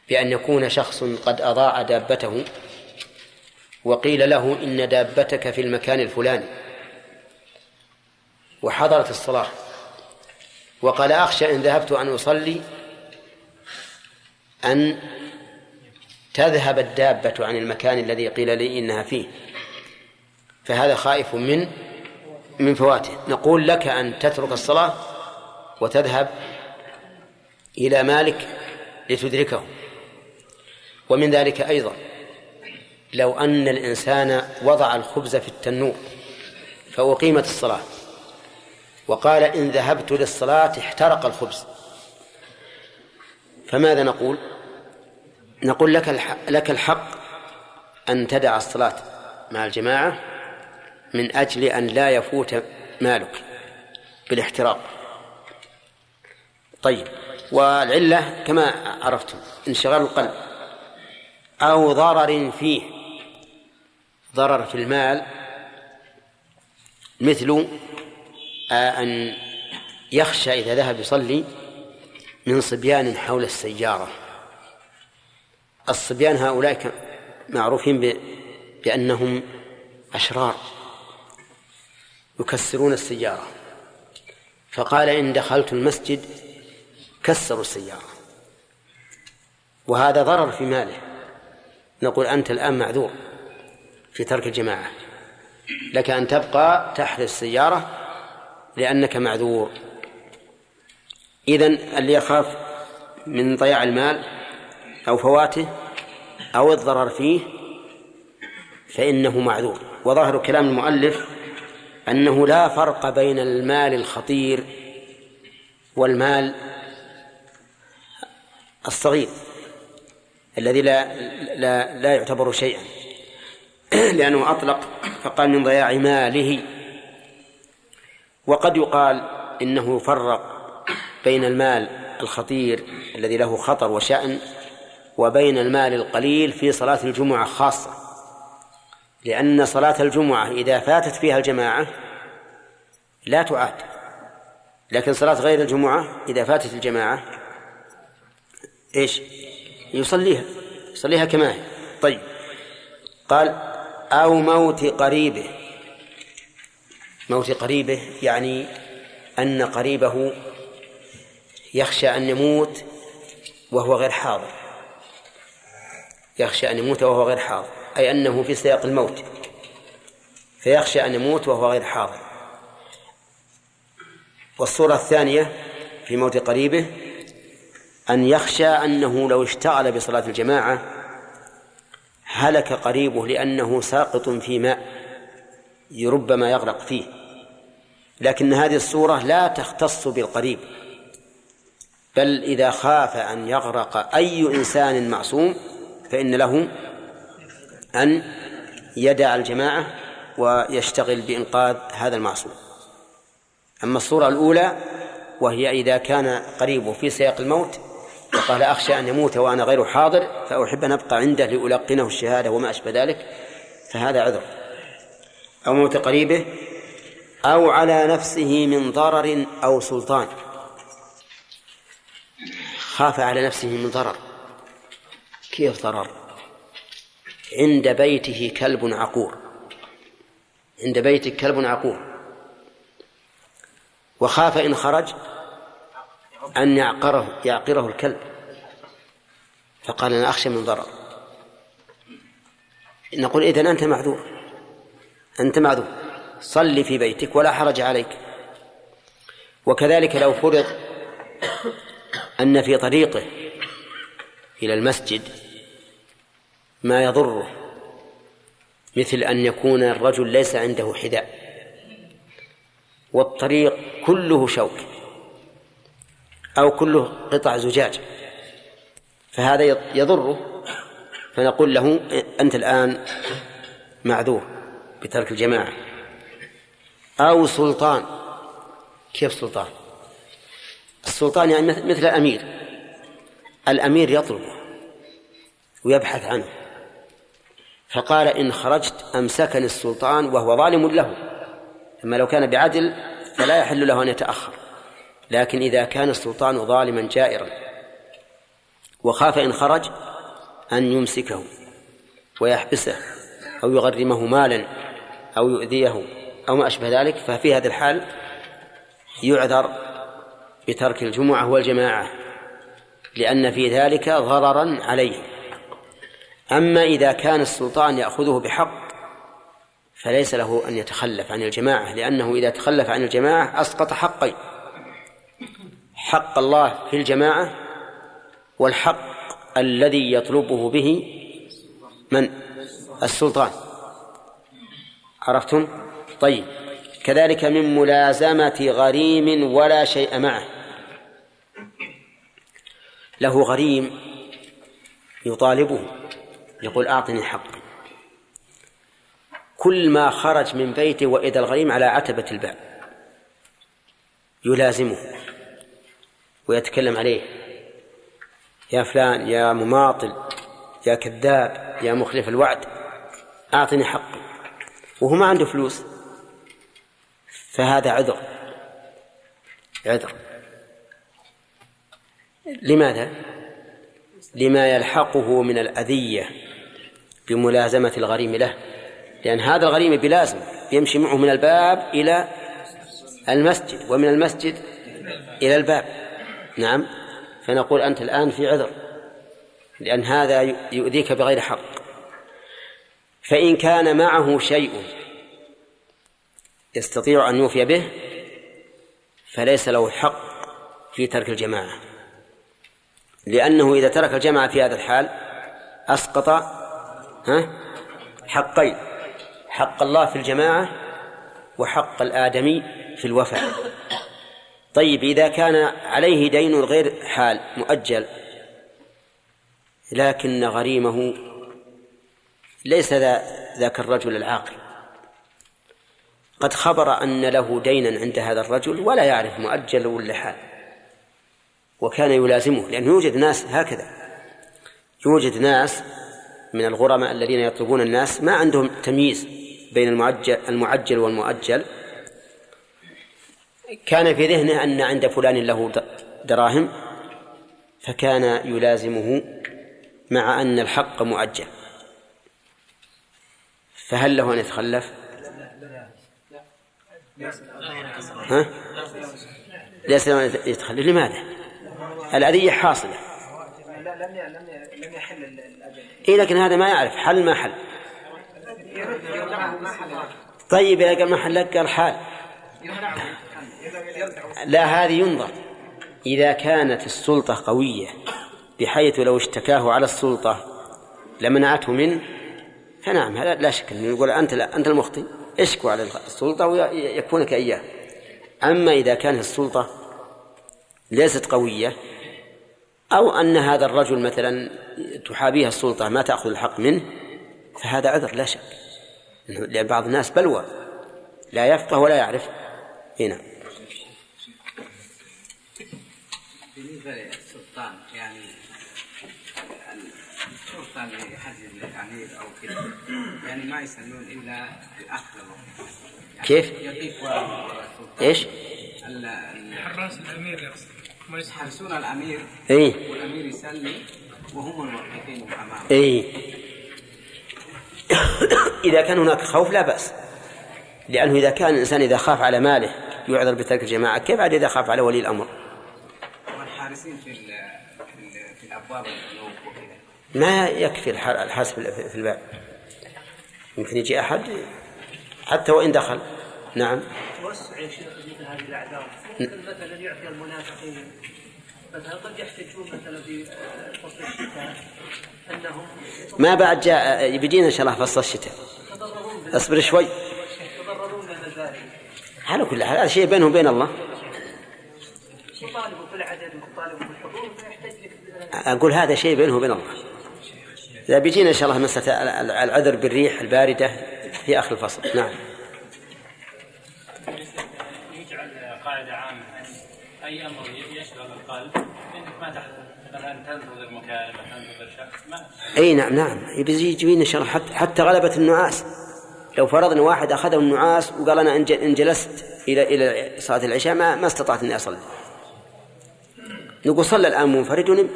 بأن يكون شخص قد أضاع دابته وقيل له إن دابتك في المكان الفلاني. وحضرت الصلاة. وقال أخشى إن ذهبت أن أصلي أن تذهب الدابة عن المكان الذي قيل لي إنها فيه. فهذا خائف من من فواته. نقول لك أن تترك الصلاة وتذهب إلى مالك لتدركه. ومن ذلك أيضا لو أن الإنسان وضع الخبز في التنور فأقيمت الصلاة. وقال إن ذهبت للصلاة احترق الخبز. فماذا نقول؟ نقول لك الحق, لك الحق أن تدع الصلاة مع الجماعة من أجل أن لا يفوت مالك بالاحتراق. طيب والعلة كما عرفتم انشغال القلب أو ضرر فيه. ضرر في المال مثل أن يخشى إذا ذهب يصلي من صبيان حول السيارة. الصبيان هؤلاء معروفين بأنهم أشرار يكسرون السيارة. فقال إن دخلت المسجد كسروا السيارة. وهذا ضرر في ماله. نقول أنت الآن معذور في ترك الجماعة. لك أن تبقى تحت السيارة لأنك معذور. إذن اللي يخاف من ضياع المال أو فواته أو الضرر فيه فإنه معذور. وظاهر كلام المؤلف أنه لا فرق بين المال الخطير والمال الصغير الذي لا لا لا يعتبر شيئا. لأنه أطلق فقال من ضياع ماله وقد يقال إنه يفرق بين المال الخطير الذي له خطر وشأن وبين المال القليل في صلاة الجمعة خاصة. لأن صلاة الجمعة إذا فاتت فيها الجماعة لا تعاد. لكن صلاة غير الجمعة إذا فاتت الجماعة إيش؟ يصليها. يصليها كما هي. طيب. قال أو موت قريبه. موت قريبه يعني أن قريبه يخشى أن يموت وهو غير حاضر. يخشى أن يموت وهو غير حاضر أي أنه في سياق الموت فيخشى أن يموت وهو غير حاضر. والصورة الثانية في موت قريبه أن يخشى أنه لو اشتغل بصلاة الجماعة هلك قريبه لأنه ساقط في ماء ربما يغرق فيه. لكن هذه الصورة لا تختص بالقريب بل إذا خاف أن يغرق أي إنسان معصوم فإن له أن يدع الجماعة ويشتغل بإنقاذ هذا المعصوم. أما الصورة الأولى وهي إذا كان قريبه في سياق الموت وقال أخشى أن يموت وأنا غير حاضر فأحب أن أبقى عنده لألقنه الشهادة وما أشبه ذلك فهذا عذر. أو موت قريبه أو على نفسه من ضرر أو سلطان. خاف على نفسه من ضرر. كيف ضرر؟ عند بيته كلب عقور. عند بيتك كلب عقور. وخاف إن خرج أن يعقره يعقره الكلب. فقال أنا أخشى من ضرر. نقول إذن أنت معذور. أنت معذور. صل في بيتك ولا حرج عليك. وكذلك لو فرض أن في طريقه إلى المسجد ما يضره مثل أن يكون الرجل ليس عنده حذاء والطريق كله شوك أو كله قطع زجاج فهذا يضره فنقول له أنت الآن معذور بترك الجماعة. أو سلطان. كيف سلطان؟ السلطان يعني مثل الأمير. الأمير يطلبه ويبحث عنه. فقال إن خرجت أمسكني السلطان وهو ظالم له. أما لو كان بعدل فلا يحل له أن يتأخر. لكن إذا كان السلطان ظالما جائرا وخاف إن خرج أن يمسكه ويحبسه أو يغرمه مالا أو يؤذيه أو ما أشبه ذلك ففي هذا الحال يعذر بترك الجمعة والجماعة لأن في ذلك ضررا عليه. أما إذا كان السلطان يأخذه بحق فليس له أن يتخلف عن الجماعة لأنه إذا تخلف عن الجماعة أسقط حقين حق الله في الجماعة والحق الذي يطلبه به من؟ السلطان. عرفتم؟ طيب. كذلك من ملازمة غريم ولا شيء معه. له غريم يطالبه يقول أعطني حقي كل ما خرج من بيته وإذا الغريم على عتبة الباب يلازمه ويتكلم عليه. يا فلان يا مماطل يا كذاب يا مخلف الوعد أعطني حقي. وهو ما عنده فلوس. فهذا عذر. عذر. لماذا؟ لما يلحقه من الأذية بملازمة الغريم له. لأن هذا الغريم بلازم يمشي معه من الباب إلى المسجد ومن المسجد إلى الباب. نعم. فنقول أنت الآن في عذر لأن هذا يؤذيك بغير حق. فإن كان معه شيء يستطيع أن يوفي به فليس له حق في ترك الجماعة. لأنه إذا ترك الجماعة في هذا الحال أسقط ها حقين حق الله في الجماعة وحق الآدمي في الوفاء طيب إذا كان عليه دين غير حال مؤجل لكن غريمه ليس ذاك الرجل العاقل. قد خبر أن له دينا عند هذا الرجل ولا يعرف مؤجل ولا حال. وكان يلازمه لأنه يوجد ناس هكذا. يوجد ناس من الغرماء الذين يطلبون الناس ما عندهم تمييز بين المعجل المعجل والمؤجل. كان في ذهنه أن عند فلان له دراهم فكان يلازمه مع أن الحق مؤجل. فهل له أن يتخلف؟ ها؟ ليس يتخلف. لماذا؟ الأذية حاصلة. لم يحل إيه لكن هذا ما يعرف. حل ما حل. طيب إذا قال ما حل لك قال حال. لا هذه ينظر. إذا كانت السلطة قوية بحيث لو اشتكاه على السلطة لمنعته منه فنعم هذا لا شك. نقول أنت أنت المخطئ. اشكو على السلطة ويكفونك إياه. أما إذا كانت السلطة ليست قوية أو أن هذا الرجل مثلا تحابيها السلطة ما تأخذ الحق منه فهذا عذر لا شك. لأن بعض الناس بلوى. لا يفقه ولا يعرف. هنا بالنسبة للسلطان يعني السلطان يحدد الأمير أو كذا. يعني ما يسمون بآخر الوقت كيف؟ يضيف إيش؟ حراس الأمير يقصد يحرسون الأمير. إيه. والأمير يسلم وهم الموقفين أمامه إيه. إذا كان هناك خوف لا بأس. لأنه إذا كان الإنسان إذا خاف على ماله يعذر بترك الجماعة كيف عاد إذا خاف على ولي الأمر؟ والحارسين في ال- في ال- في الأبواب ما يكفي الح- الحارس في في الباب. يمكن يجي أحد؟ حتى وإن دخل. نعم. توسع يا شيخ مثل هذه الأعذار. ممكن مثلا يعطي المنافقين مثلا قد يحتجون مثلا في آه، فصل الشتاء أنهم ما بعد جاء بيجينا إن شاء الله فصل الشتاء. اصبر شوي. على كل حال هذا شيء بينه وبين الله. أقول هذا شيء بينه وبين الله. إذا بيجينا إن شاء الله مسألة العذر بالريح الباردة في آخر الفصل. نعم. يجعل قاعدة عامة. أي أمر يشغل القلب؟ إنك ما تحت مثلا تنتظر مكالمة تنتظر شخص ما أي نعم نعم. يبي يجينا إن شاء الله حتى, حتى غلبة النعاس. لو فرضنا واحد أخذه النعاس وقال أنا ان ج- إن جلست إلى إلى صلاة العشاء ما ما استطعت إني أصلي. نقول صلى الآن منفرد ونم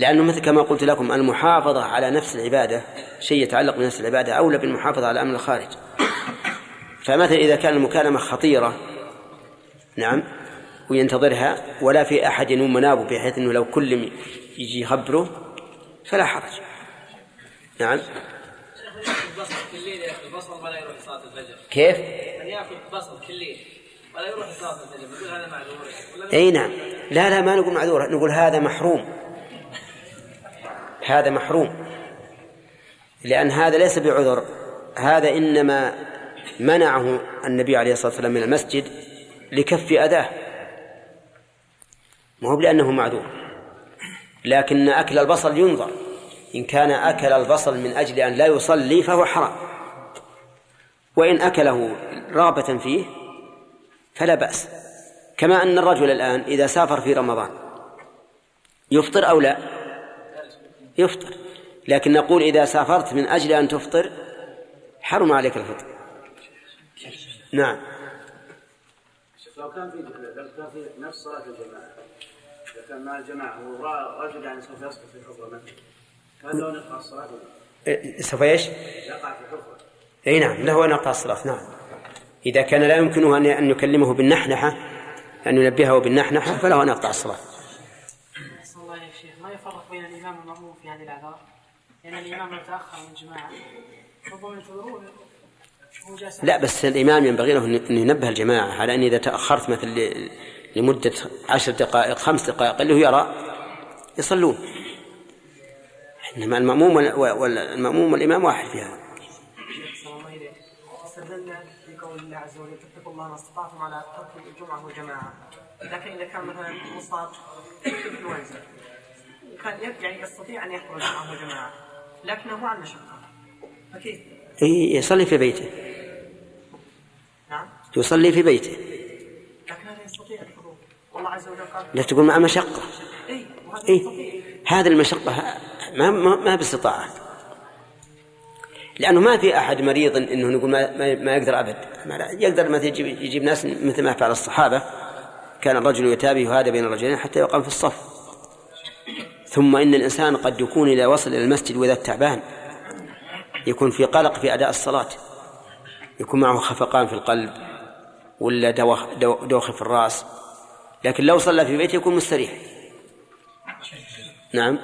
لأنه مثل كما قلت لكم المحافظة على نفس العبادة شيء يتعلق بنفس العبادة أولى بالمحافظة على امن الخارج. فمثلا إذا كان المكالمة خطيرة نعم وينتظرها ولا في أحد ينوم منابه بحيث إنه لو كل يجي يخبره فلا حرج. نعم. كيف؟ من ياكل بصل كل ليل ولا يروح صلاه الفجر يقول هذا معذور أي نعم. لا لا ما نقول معذور نقول هذا محروم. هذا محروم. لأن هذا ليس بعذر هذا إنما منعه النبي عليه الصلاة والسلام من المسجد لكف أذاه. ما هو لأنه معذور. لكن أكل البصل ينظر. إن كان أكل البصل من أجل أن لا يصلي فهو حرام. وإن أكله رغبة فيه فلا بأس. كما أن الرجل الآن إذا سافر في رمضان يفطر أو لا؟ يفطر. لكن نقول إذا سافرت من أجل أن تفطر حرم عليك الفطر. نعم. لو كان في لو كان في نفس صلاة الجماعة إذا كان مع الجماعة ورجل يعني سوف يسقط في حفرة مثلا هل له نقطع الصلاة؟ إيه، سوف إيش؟ يقع في حفرة. إي نعم له ان يقطع الصلاة نعم. إذا كان لا يمكنه ان أن يكلمه بالنحنحة أن ينبهه بالنحنحة فله ان يقطع الصلاة أحسن الله يا شيخ ما يفرق بين الإمام والمأموم في هذه الأعذار لأن الإمام لو تأخر من الجماعة ربما ينتظرون. لا بس الإمام ينبغي له أن ينبه الجماعة على أن إذا تأخرت مثل ل- لمدة عشر دقائق خمس دقائق اللي هو يرى يصلون. إنما المأموم وال- والماموم والإمام واحد في هذا. استدلنا بقول الله عز وجل اتقوا الله ما استطعتم على ترك الجمعة والجماعة. لكن إذا كان مثلا مصاب انفلونزا كان يعني يستطيع أن يحضر الجمعة والجماعة. لكنه مع المشقة فكيف؟ إيه، يصلي في بيته. نعم. يصلي في بيته. لكن هذا يستطيع الحضور. والله عز وجل قال لا تقول مع مشقة. إي وهذا إيه؟ يستطيع. هذه المشقة ما ما, ما باستطاعة. لأنه ما في أحد مريض إنه نقول ما, ما- يقدر أبد. ما لا يقدر مثلا يجيب, يجيب ناس مثل ما فعل الصحابة. كان الرجل يتابع يهادى بين الرجلين حتى يقام في الصف. ثم إن الإنسان قد يكون إذا وصل إلى المسجد وإذا تعبان يكون في قلق في أداء الصلاة يكون معه خفقان في القلب ولا دوخ, دو- دوخ في الرأس لكن لو صلى في بيته يكون مستريح. نعم.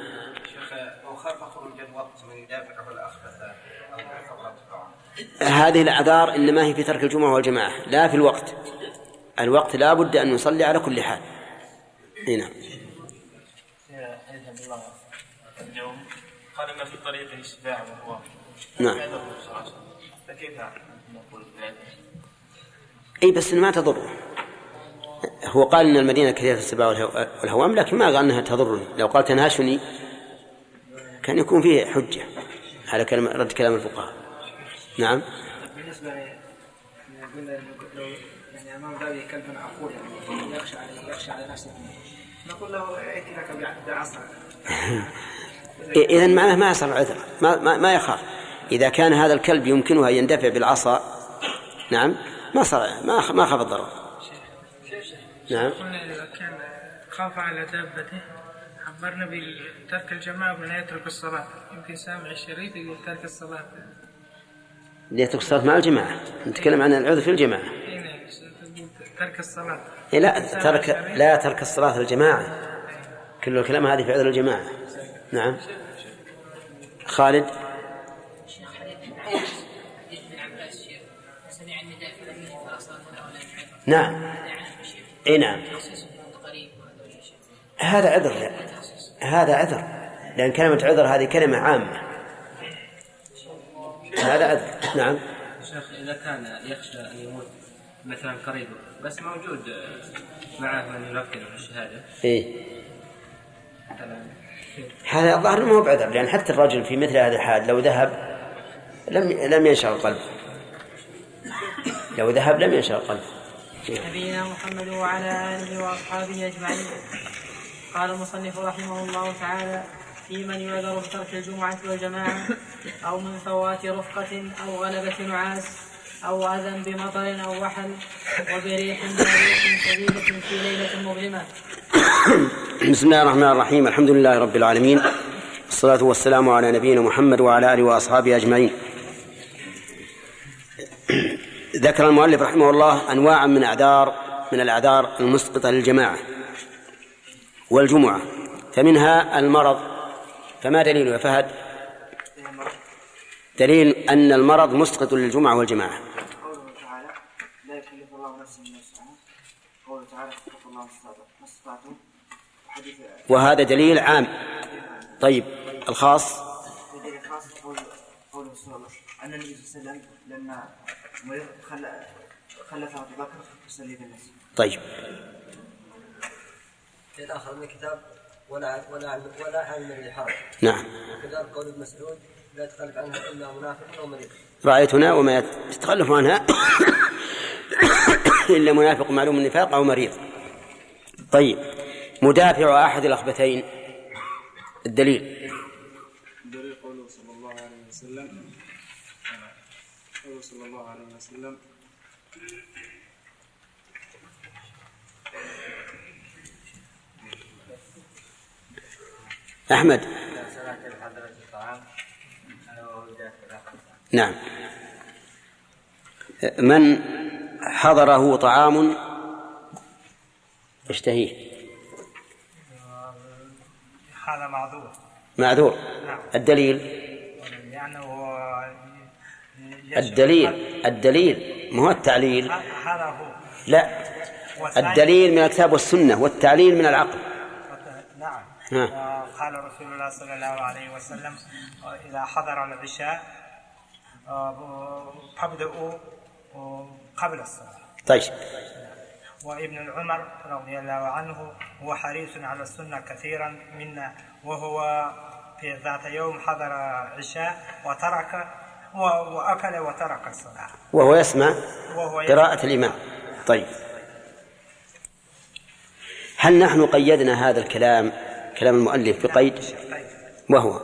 هذه الأعذار إنما هي في ترك الجمعة والجماعة لا في الوقت. الوقت لا بد أن نصلي على كل حال. هنا حديث الله اليوم قال ما وهو نعم. فكيف نقول؟ إي بس ما تضره هو قال إن المدينة كثيرة السباع والهو- والهوام لكن ما قال إنها تضرني لو قال تنهشني كان يكون فيه حجة على كلام رد كلام الفقهاء. نعم. بالنسبة لي قلنا لو يعني أمام بابي كلب عقول يعني يخشى عليه يخشى على نفسه. نقول له ائت لك بعصا اذا معناه ما صار عذر. ما, ما, ما يخاف. إذا كان هذا الكلب يمكنه أن يندفع بالعصا نعم ما صار ما ما خاف الضرر. نعم. قلنا إذا كان خاف على دابته عبرنا بترك الجماعة ولا يترك الصلاة. يمكن سامع الشريط يقول ترك الصلاة. ليترك الصلاة مع الجماعة. نتكلم عن العذر في الجماعة. هنا تقول ترك الصلاة. إيه لا ترك لا ترك الصلاة الجماعه كل الكلام هذه في عذر الجماعة. نعم. خالد؟ نعم. إي نعم. هذا عذر لا. هذا عذر. لأن كلمة عذر هذه كلمة عامة. هذا عذر. نعم. شيخ إذا كان يخشى أن يموت مثلا قريب بس موجود معه من يلقنه الشهادة. إيه مثلا هذا الظاهر ما هو بعذر لأن حتى الرجل في مثل هذه الحال لو ذهب لم لم ينشغل قلبه لو ذهب لم ينشغل قلبه نبينا محمد وعلى آله وأصحابه أجمعين. قال المصنف رحمه الله تعالى في من يعذر بترك الجمعة والجماعة أو من فوات رفقة أو غلبة نعاس أو أذى بمطر أو وحل وبريح باريح شديدة في ليلة مظلمة. بسم الله الرحمن الرحيم. الحمد لله رب العالمين. والصلاة والسلام على نبينا محمد وعلى آله وأصحابه أجمعين. ذكر المؤلف رحمه الله أنواعا من أعذار من الأعذار المسقطة للجماعة والجمعة. فمنها المرض. فما دليله يا فهد؟ دليل أن المرض مسقط للجمعة والجماعة قوله تعالى لا يكلف الله نفسا الا وسعها قوله تعالى اتقوا الله ما استطعتم- ما استطعتم وحديث وهذا دليل عام. طيب الخاص؟ ودليل خاص قول قوله صلى الله ان النبي صلى الله عليه وسلم لما مرض خل- خلف ابو بكر يصلي بالناس طيب. الآخر من الكتاب ولا ولا ولا عالم من الحرج نعم. وكذلك قول ابن مسعود لا يتخلف عنها إلا منافق أو مريض رأيتنا وما يتخلف عنها إلا منافق معلوم النفاق أو مريض. طيب. مدافع أحد الأخبثين. الدليل. دليل قوله صلى الله عليه وسلم. قوله صلى الله عليه وسلم. أحمد. نعم. من حضره طعام؟ يشتهيه هذا معذور. معذور. نعم. الدليل؟ لأنه الدليل. الدليل. ما هو التعليل؟ هذا هو. لا. الدليل من الكتاب والسنة والتعليل من العقل. نعم. ها. قال رسول الله صلى الله عليه وسلم إذا حضر العشاء آه، فابدأوا آه، قبل الصلاة. طيب. وابن العمر رضي الله عنه هو حريص على السنة كثيرا منا وهو في ذات يوم حضر عشاء وترك وأكل وترك الصلاة. وهو يسمع وهو. قراءة الإمام. طيب. هل نحن قيدنا هذا الكلام كلام المؤلف بقيد؟ وهو.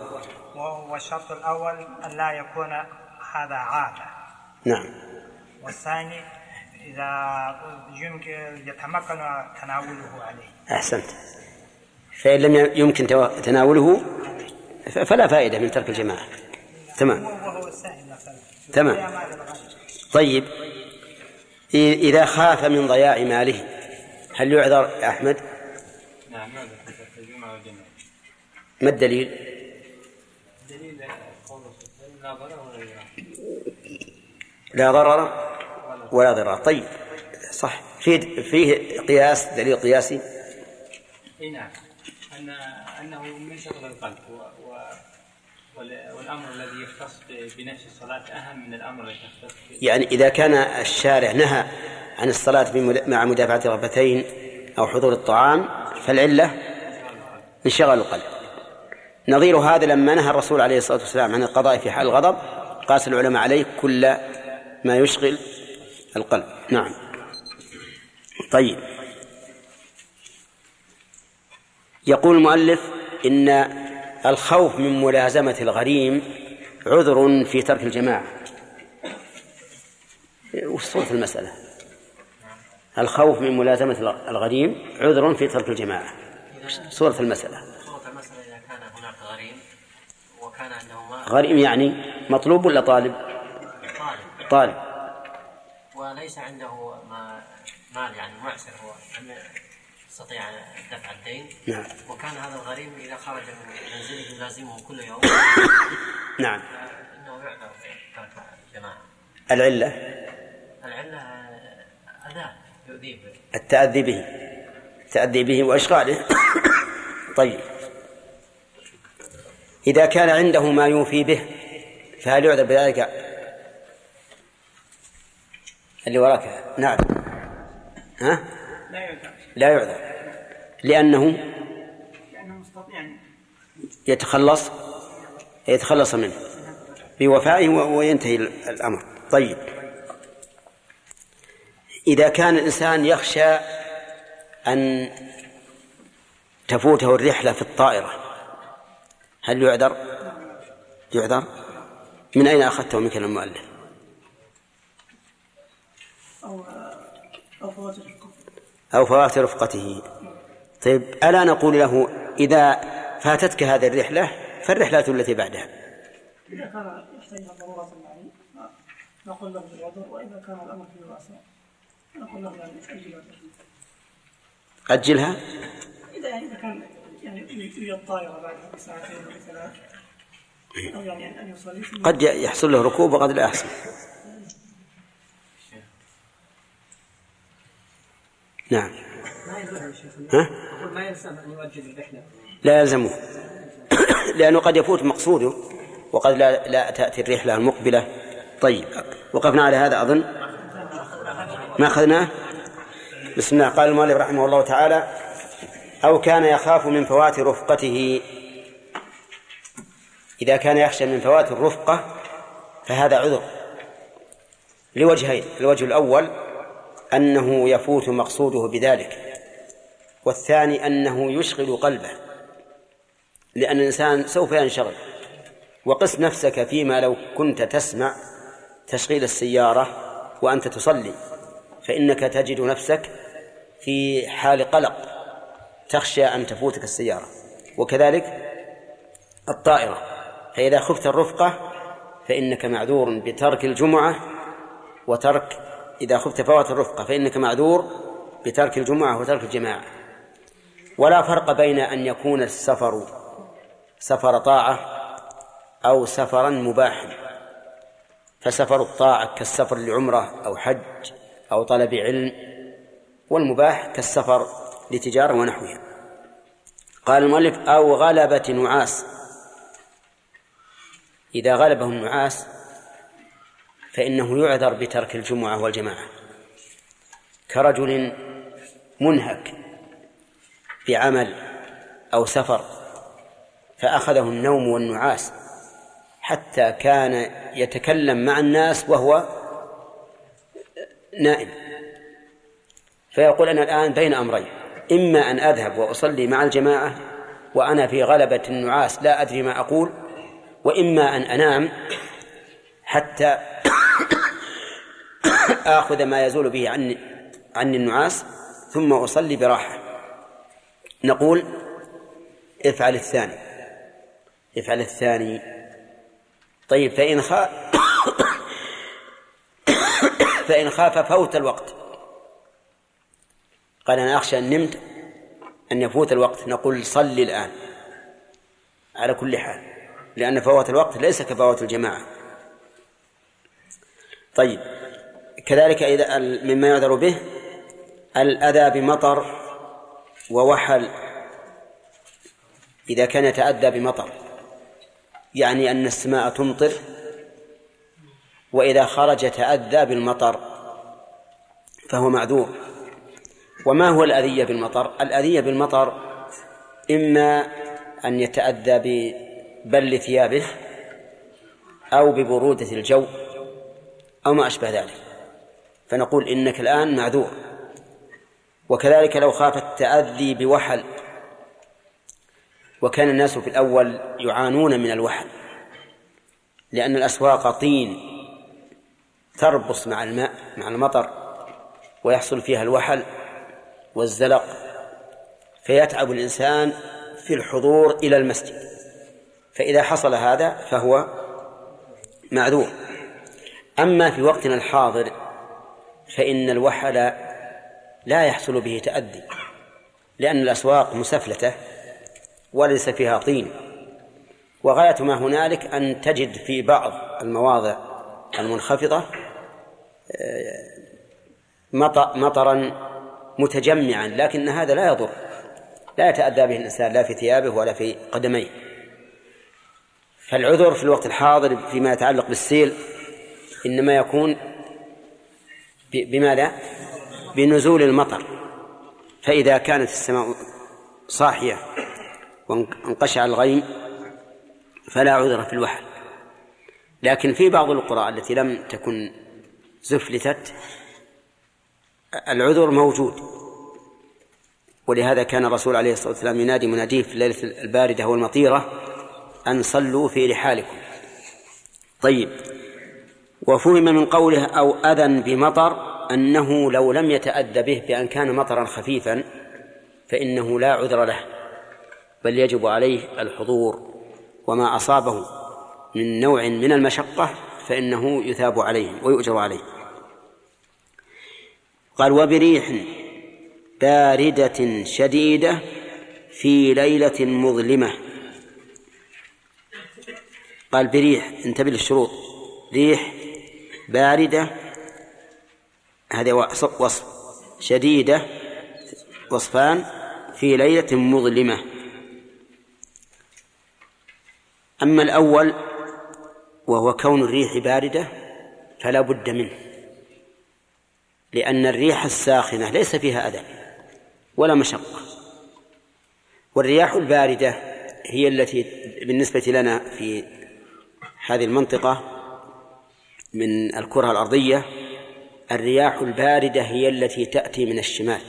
وهو الشرط الأول أن لا يكون هذا عادة. نعم. والثاني إذا يمكن يتمكن تناوله عليه. أحسنت. فإن لم يمكن تناوله فلا فائدة من ترك الجماعة. تمام. تمام. طيب. إذا خاف من ضياع ماله هل يعذر يا أحمد؟ نعم ماذا في الجمعة والجماعة. ما الدليل؟ دليل قوله صلى الله عليه وسلم لا ضرر ولا ضرار لا ضرر؟ ولا ضرار. طيب صح. فيه فيه قياس دليل قياسي؟ إي نعم. أن أنه من شغل القلب و... و... وال- والأمر الذي يختص بنفس الصلاة أهم من الأمر الذي يختص يعني إذا كان الشارع نهى عن الصلاة بمد- مع مدافعة الرغبتين أو حضور الطعام فالعلة انشغال القلب. نظير هذا لما نهى الرسول عليه الصلاة والسلام عن القضاء في حال الغضب. قاس العلماء عليه كل ما يشغل القلب. نعم. طيب. يقول المؤلف إن الخوف من ملازمة الغريم عذر في ترك الجماعة. وش صورة المسألة؟ الخوف من ملازمة الغريم عذر في ترك الجماعة. صورة المسألة. صورة المسألة إذا كان هناك غريم وكان عنده غريم يعني مطلوب ولا طالب؟ طالب. طالب. وليس عنده ما مال يعني معسر هو يستطيع دفع الدين. نعم. وكان هذا الغريم إذا خرج من منزله يلازمه كل يوم. نعم. إنه يعذر ترك الجماعة العلة؟ العلة أذى يؤذيه التأذي به. التأذي به وإشغاله. طيب. إذا كان عنده ما يوفي به فهل يعذر بذلك؟ اللي وراك. نعم. ها؟ لا يعذر. لا يعذر. لأنه لأنه مستطيع. يتخلص يتخلص منه. بوفائه وينتهي الأمر. طيب. إذا كان الإنسان يخشى أن تفوته الرحلة في الطائرة هل يعذر؟ يعذر؟ من أين أخذته؟ من كلام المؤلف؟ أو أو فوات الحكم أو فوات رفقته. طيب ألا نقول له إذا فاتتك هذه الرحلة فالرحلة التي بعدها؟ إذا كان يحتاج إلى ضرورة يعني نقول له بالعذر وإذا كان الأمر فيه واسع نقول له يعني أجل. أجلها؟ إذا يعني إذا كان يعني يريد الطائرة بعد ساعتين أو ثلاث أو يعني أن يصلي. قد يحصل له ركوب وقد لا يحصل. نعم. ها؟ ما يلزم أن يؤجل الرحلة. لا يلزمه. لأنه قد يفوت مقصوده وقد لا, لا تأتي الرحلة المقبلة. طيب وقفنا على هذا أظن. ما أخذناه؟ بسم الله. قال المؤلف رحمه الله تعالى أو كان يخاف من فوات رفقته. إذا كان يخشى من فوات الرفقة فهذا عذر. لوجهين الوجه الأول أنه يفوت مقصوده بذلك والثاني أنه يشغل قلبه لأن الإنسان سوف ينشغل. وقس نفسك فيما لو كنت تسمع تشغيل السيارة وأنت تصلي فإنك تجد نفسك في حال قلق تخشى أن تفوتك السيارة. وكذلك الطائرة فإذا خفت الرفقة فإنك معذور بترك الجمعة وترك إذا خفت فوات الرفقة فإنك معذور بترك الجمعة وترك الجماعة. ولا فرق بين أن يكون السفر سفر طاعة أو سفرا مباحا. فسفر الطاعة كالسفر لعمرة أو حج أو طلب علم والمباح كالسفر لتجارة ونحوها. قال المؤلف أو غلبة نعاس. إذا غلبه النعاس فإنه يعذر بترك الجمعة والجماعة. كرجل منهك بعمل أو سفر فأخذه النوم والنعاس حتى كان يتكلم مع الناس وهو نائم. فيقول أنا الآن بين أمرين. إما أن أذهب وأصلي مع الجماعة وأنا في غلبة النعاس لا أدري ما أقول وإما أن أنام حتى آخذ ما يزول به عني عني النعاس ثم أصلي براحة. نقول افعل الثاني. افعل الثاني. طيب فإن خاف فإن خاف فوت الوقت. قال أنا أخشى أن نمت أن يفوت الوقت. نقول صل الآن. على كل حال. لأن فوات الوقت ليس كفوات الجماعة. طيب. كذلك إذا مما يعذر به الأذى بمطر ووحل إذا كان يتأذى بمطر يعني أن السماء تمطر وإذا خرج تأذى بالمطر فهو معذور وما هو الأذية بالمطر؟ الأذية بالمطر إما أن يتأذى ببل ثيابه أو ببرودة الجو أو ما أشبه ذلك فنقول إنك الآن معذور. وكذلك لو خاف التأذي بوحل وكان الناس في الأول يعانون من الوحل لأن الأسواق طين تربص مع الماء مع المطر ويحصل فيها الوحل والزلق. فيتعب الإنسان في الحضور إلى المسجد. فإذا حصل هذا فهو معذور. أما في وقتنا الحاضر فإن الوحل لا يحصل به تأدي لأن الأسواق مسفلتة وليس فيها طين. وغاية ما هنالك أن تجد في بعض المواضع المنخفضة آه، مطرا متجمعا لكن هذا لا يضر. لا يتأذى به الإنسان لا في ثيابه ولا في قدميه. فالعذر في الوقت الحاضر فيما يتعلق بالسيل إنما يكون بماذا؟ بنزول المطر. فإذا كانت السماء صاحية وانقشع الغيم فلا عذر في الوحل. لكن في بعض القرى التي لم تكن زفلتت العذر موجود. ولهذا كان الرسول عليه الصلاة والسلام ينادي مناديه في الليلة الباردة والمطيرة أن صلوا في رحالكم. طيب وفهم من قوله أو أذى بمطر أنه لو لم يتأذى به بأن كان مطرا خفيفا فإنه لا عذر له بل يجب عليه الحضور. وما أصابه من نوع من المشقة فإنه يثاب عليه ويؤجر عليه. قال وبريح باردة شديدة في ليلة مظلمة. قال بريح انتبه للشروط. ريح باردة. هذا وصف شديدة. وصفان في ليلة مظلمة. أما الأول وهو كون الريح باردة فلا بد منه. لأن الريح الساخنة ليس فيها أذى ولا مشقة. والرياح الباردة هي التي بالنسبة لنا في هذه المنطقة من الكرة الأرضية الرياح الباردة هي التي تأتي من الشمال.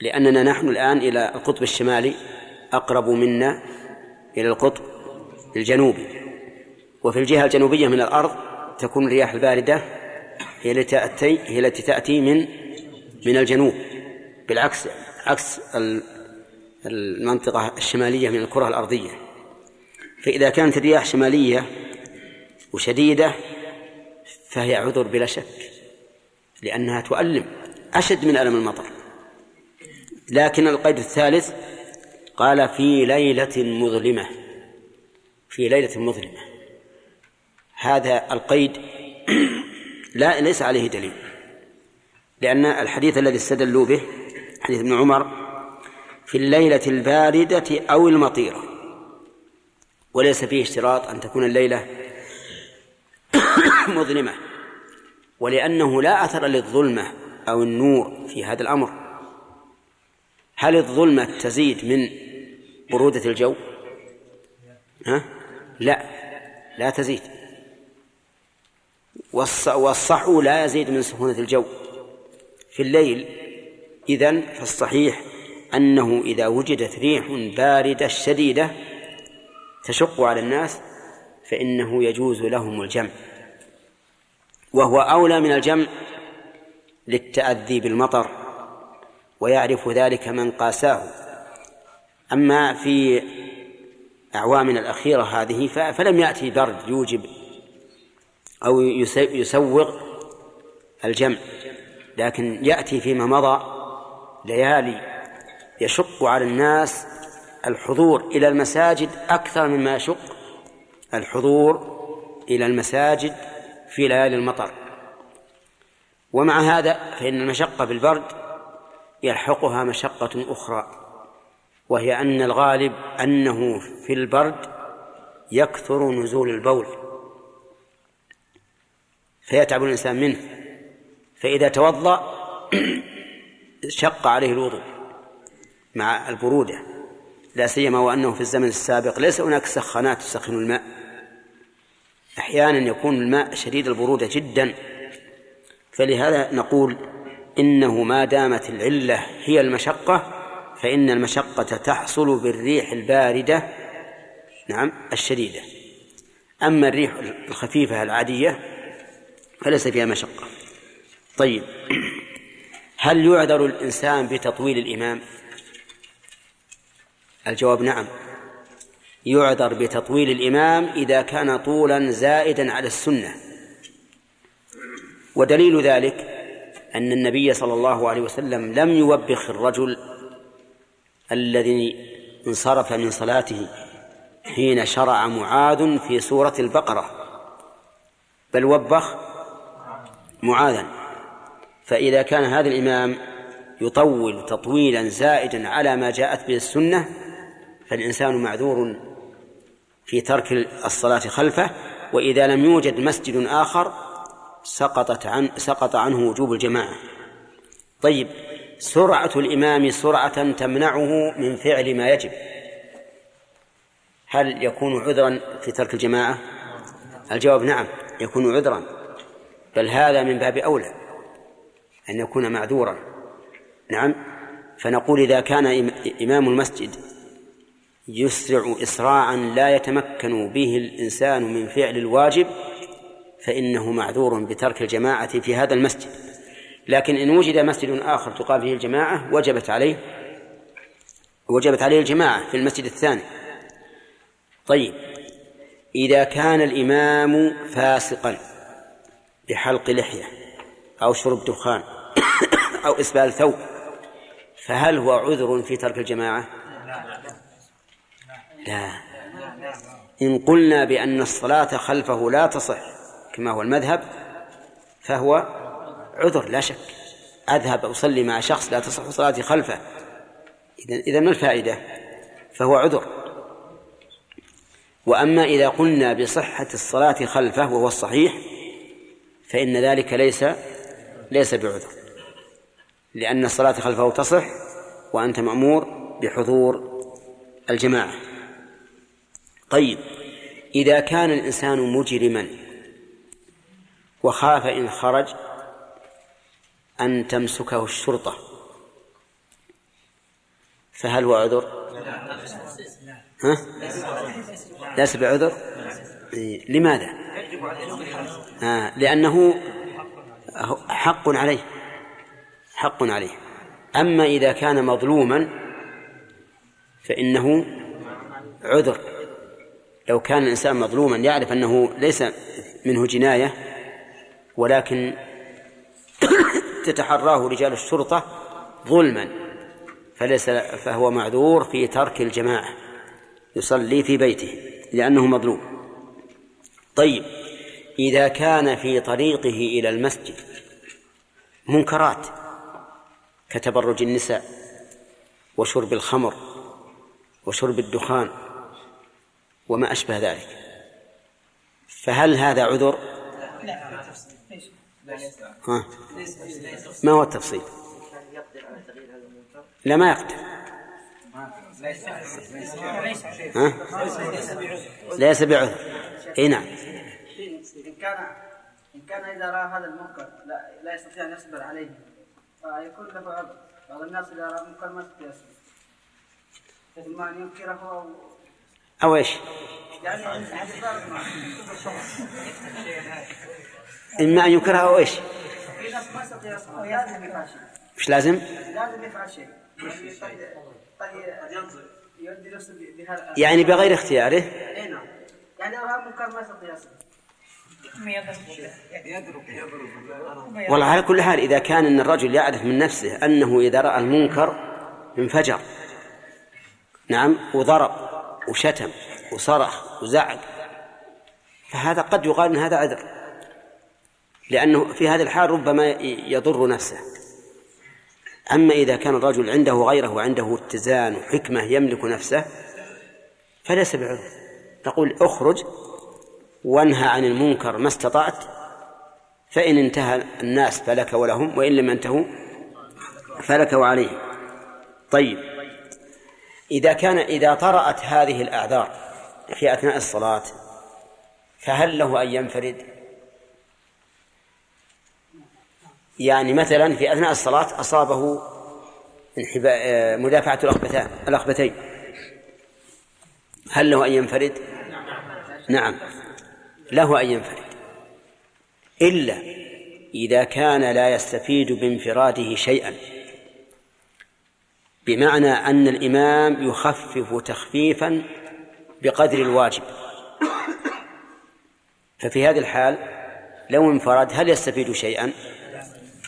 لأننا نحن الآن إلى القطب الشمالي أقرب منا إلى القطب الجنوبي. وفي الجهة الجنوبية من الأرض تكون الرياح الباردة هي التي تأتي هي التي تأتي من من الجنوب. بالعكس عكس المنطقة الشمالية من الكرة الأرضية. فإذا كانت الرياح شمالية وشديدة فهي عذر بلا شك لأنها تؤلم أشد من ألم المطر. لكن القيد الثالث قال في ليلة مظلمة في ليلة مظلمة. هذا القيد لا ليس عليه دليل لأن الحديث الذي استدلوا به حديث ابن عمر في الليلة الباردة أو المطيرة وليس فيه اشتراط أن تكون الليلة مظلمة. ولأنه لا أثر للظلمة أو النور في هذا الأمر. هل الظلمة تزيد من برودة الجو؟ ها؟ لا لا تزيد. والصحو لا يزيد من سخونة الجو. في الليل إذن فالصحيح أنه إذا وجدت ريح باردة شديدة تشق على الناس فإنه يجوز لهم الجمع. وهو أولى من الجمع للتأذي بالمطر ويعرف ذلك من قاساه. أما في أعوامنا الأخيرة هذه فلم يأتي برد يوجب أو يسوغ الجمع لكن يأتي فيما مضى ليالي يشق على الناس الحضور إلى المساجد أكثر مما يشق الحضور إلى المساجد في ليالي المطر. ومع هذا فإن المشقة بالبرد يلحقها مشقة أخرى وهي أن الغالب أنه في البرد يكثر نزول البول. فيتعب الإنسان منه فإذا توضأ شق عليه الوضوء مع البرودة. لا سيما وأنه في الزمن السابق ليس هناك سخانات تسخن الماء. أحيانا يكون الماء شديد البرودة جدا. فلهذا نقول إنه ما دامت العلة هي المشقة فإن المشقة تحصل بالريح الباردة نعم الشديدة. أما الريح الخفيفة العادية فليس فيها مشقة. طيب هل يعذر الإنسان بتطويل الإمام؟ الجواب نعم. يعذر بتطويل الإمام إذا كان طولا زائدا على السنة. ودليل ذلك أن النبي صلى الله عليه وسلم لم يوبخ الرجل الذي انصرف من صلاته حين شرع معاذ في سورة البقرة بل وبخ معاذا. فإذا كان هذا الإمام يطول تطويلا زائدا على ما جاءت به السنة فالإنسان معذور في ترك الصلاة خلفه وإذا لم يوجد مسجد آخر سقطت عن سقط عنه وجوب الجماعة. طيب سرعة الإمام سرعة تمنعه من فعل ما يجب. هل يكون عذرا في ترك الجماعة؟ الجواب نعم يكون عذرا. بل هذا من باب أولى أن يكون معذورا. نعم فنقول إذا كان إمام المسجد يسرع إسراعا لا يتمكن به الإنسان من فعل الواجب فإنه معذور بترك الجماعة في هذا المسجد لكن إن وجد مسجد آخر تقام فيه الجماعة وجبت عليه وجبت عليه الجماعة في المسجد الثاني طيب إذا كان الإمام فاسقا بحلق لحية أو شرب دخان أو إسبال ثوب فهل هو عذر في ترك الجماعة؟ لا. إن قلنا بأن الصلاة خلفه لا تصح كما هو المذهب فهو عذر لا شك. أذهب أصلي مع شخص لا تصح صلاتي خلفه. إذا إذا ما الفائدة؟ فهو عذر. وأما إذا قلنا بصحة الصلاة خلفه وهو الصحيح فإن ذلك ليس ليس بعذر. لأن الصلاة خلفه تصح وأنت مأمور بحضور الجماعة. طيب إذا كان الإنسان مجرما وخاف إن خرج أن تمسكه الشرطة فهل هو عذر؟ ها؟ ليس بعذر؟ لماذا؟ آه لأنه حق عليه حق عليه أما إذا كان مظلوما فإنه عذر لو كان الإنسان مظلوما يعرف أنه ليس منه جناية ولكن تتحراه رجال الشرطة ظلما فليس فهو معذور في ترك الجماعة يصلي في بيته لأنه مظلوم. طيب إذا كان في طريقه إلى المسجد منكرات كتبرج النساء وشرب الخمر وشرب الدخان وما أشبه ذلك فهل هذا عذر؟ ها؟ ما هو التفصيل؟ لا ما يقدر ها؟ ليس بعذر إي نعم إن كان إن كان إذا رأى هذا المنكر لا, لا يستطيع أن يصبر عليه فيكون له عذر بعض الناس إذا رأى منكر ما يستطيع يصبر مثل ما أن ينكره أو أو إيش؟ إما أن ينكرها أو إيش؟ مش لازم؟ لازم يفعل شيء يعني بغير اختياره؟ والله على كل حال إذا كان أن الرجل يعرف من نفسه أنه إذا رأى المنكر انفجر. نعم وضرب. وشتم وصرخ وزعق. فهذا قد يقال أن هذا عذر. لأنه في هذه الحال ربما يضر نفسه. أما إذا كان الرجل عنده غيره وعنده اتزان وحكمة يملك نفسه فليس بعذر. نقول اخرج وانهى عن المنكر ما استطعت فإن انتهى الناس فلك ولهم وإن لم ينتهوا فلك وعليهم. طيب. إذا كان إذا طرأت هذه الأعذار في أثناء الصلاة فهل له أن ينفرد؟ يعني مثلا في أثناء الصلاة أصابه مدافعة الأخبتين هل له أن ينفرد؟ نعم له أن ينفرد إلا إذا كان لا يستفيد بانفراده شيئا بمعنى أن الإمام يخفف تخفيفا بقدر الواجب. ففي هذه الحال لو انفرد هل يستفيد شيئا؟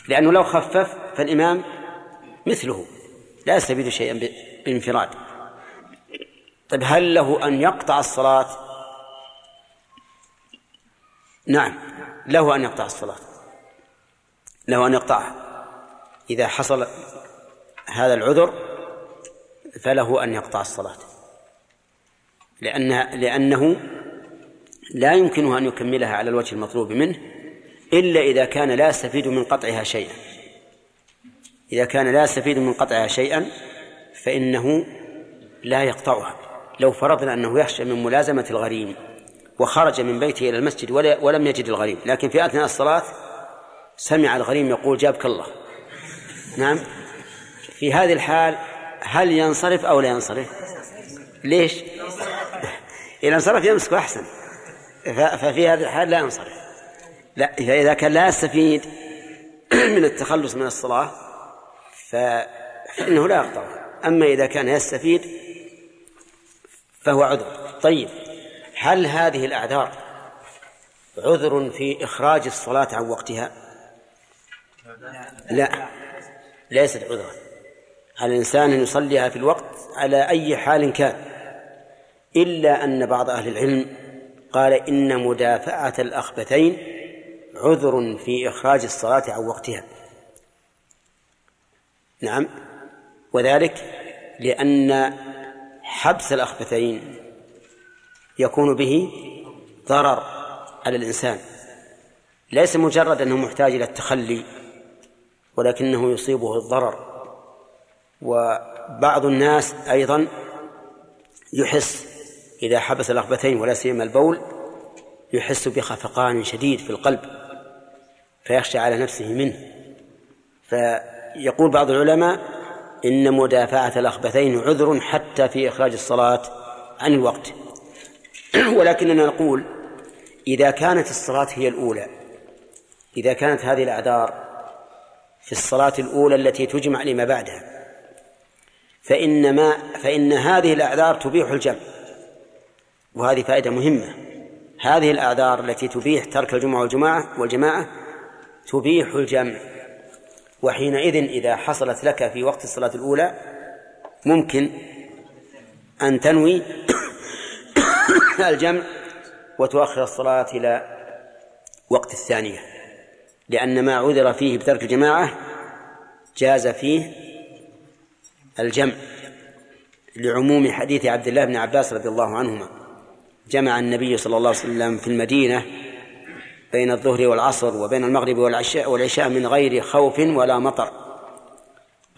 لأنه لو خفف فالإمام مثله لا يستفيد شيئا بانفراد. طيب هل له أن يقطع الصلاة؟ نعم له أن يقطع الصلاة. له أن يقطعها. إذا حصل هذا العذر فله أن يقطع الصلاة. لأن لأنه لا يمكنه أن يكملها على الوجه المطلوب منه إلا إذا كان لا يستفيد من قطعها شيئا. إذا كان لا يستفيد من قطعها شيئا فإنه لا يقطعها. لو فرضنا أنه يخشى من ملازمة الغريم وخرج من بيته إلى المسجد ولم يجد الغريم لكن في أثناء الصلاة سمع الغريم يقول جابك الله. نعم؟ في هذه الحال هل ينصرف أو لا ينصرف؟ ليش؟ إذا انصرف يمسك أحسن. ففي هذه الحال لا ينصرف. لا إذا كان لا يستفيد من التخلص من الصلاة فإنه لا يقطع. أما إذا كان يستفيد فهو عذر. طيب هل هذه الأعذار عذر في إخراج الصلاة عن وقتها؟ لا ليست عذرا. على الإنسان أن يصليها في الوقت على أي حال كان. إلا أن بعض أهل العلم قال إن مدافعة الأخبثين عذر في إخراج الصلاة عن وقتها. نعم. وذلك لأن حبس الأخبثين يكون به ضرر على الإنسان. ليس مجرد أنه محتاج إلى التخلي ولكنه يصيبه الضرر. وبعض الناس أيضا يحس إذا حبس الأخبثين ولا سيما البول يحس بخفقان شديد في القلب فيخشى على نفسه منه. فيقول بعض العلماء إن مدافعة الأخبثين عذر حتى في إخراج الصلاة عن الوقت. ولكننا نقول إذا كانت الصلاة هي الأولى إذا كانت هذه الأعذار في الصلاة الأولى التي تجمع لما بعدها فإن ما فإن هذه الأعذار تبيح الجمع وهذه فائدة مهمة. هذه الأعذار التي تبيح ترك الجمعة والجماعة والجماعة تبيح الجمع. وحينئذ إذا حصلت لك في وقت الصلاة الأولى ممكن أن تنوي الجمع وتؤخر الصلاة إلى وقت الثانية لأن ما عذر فيه بترك الجماعة جاز فيه الجمع لعموم حديث عبد الله بن عباس رضي الله عنهما. جمع النبي صلى الله عليه وسلم في المدينة بين الظهر والعصر وبين المغرب والعشاء والعشاء من غير خوف ولا مطر.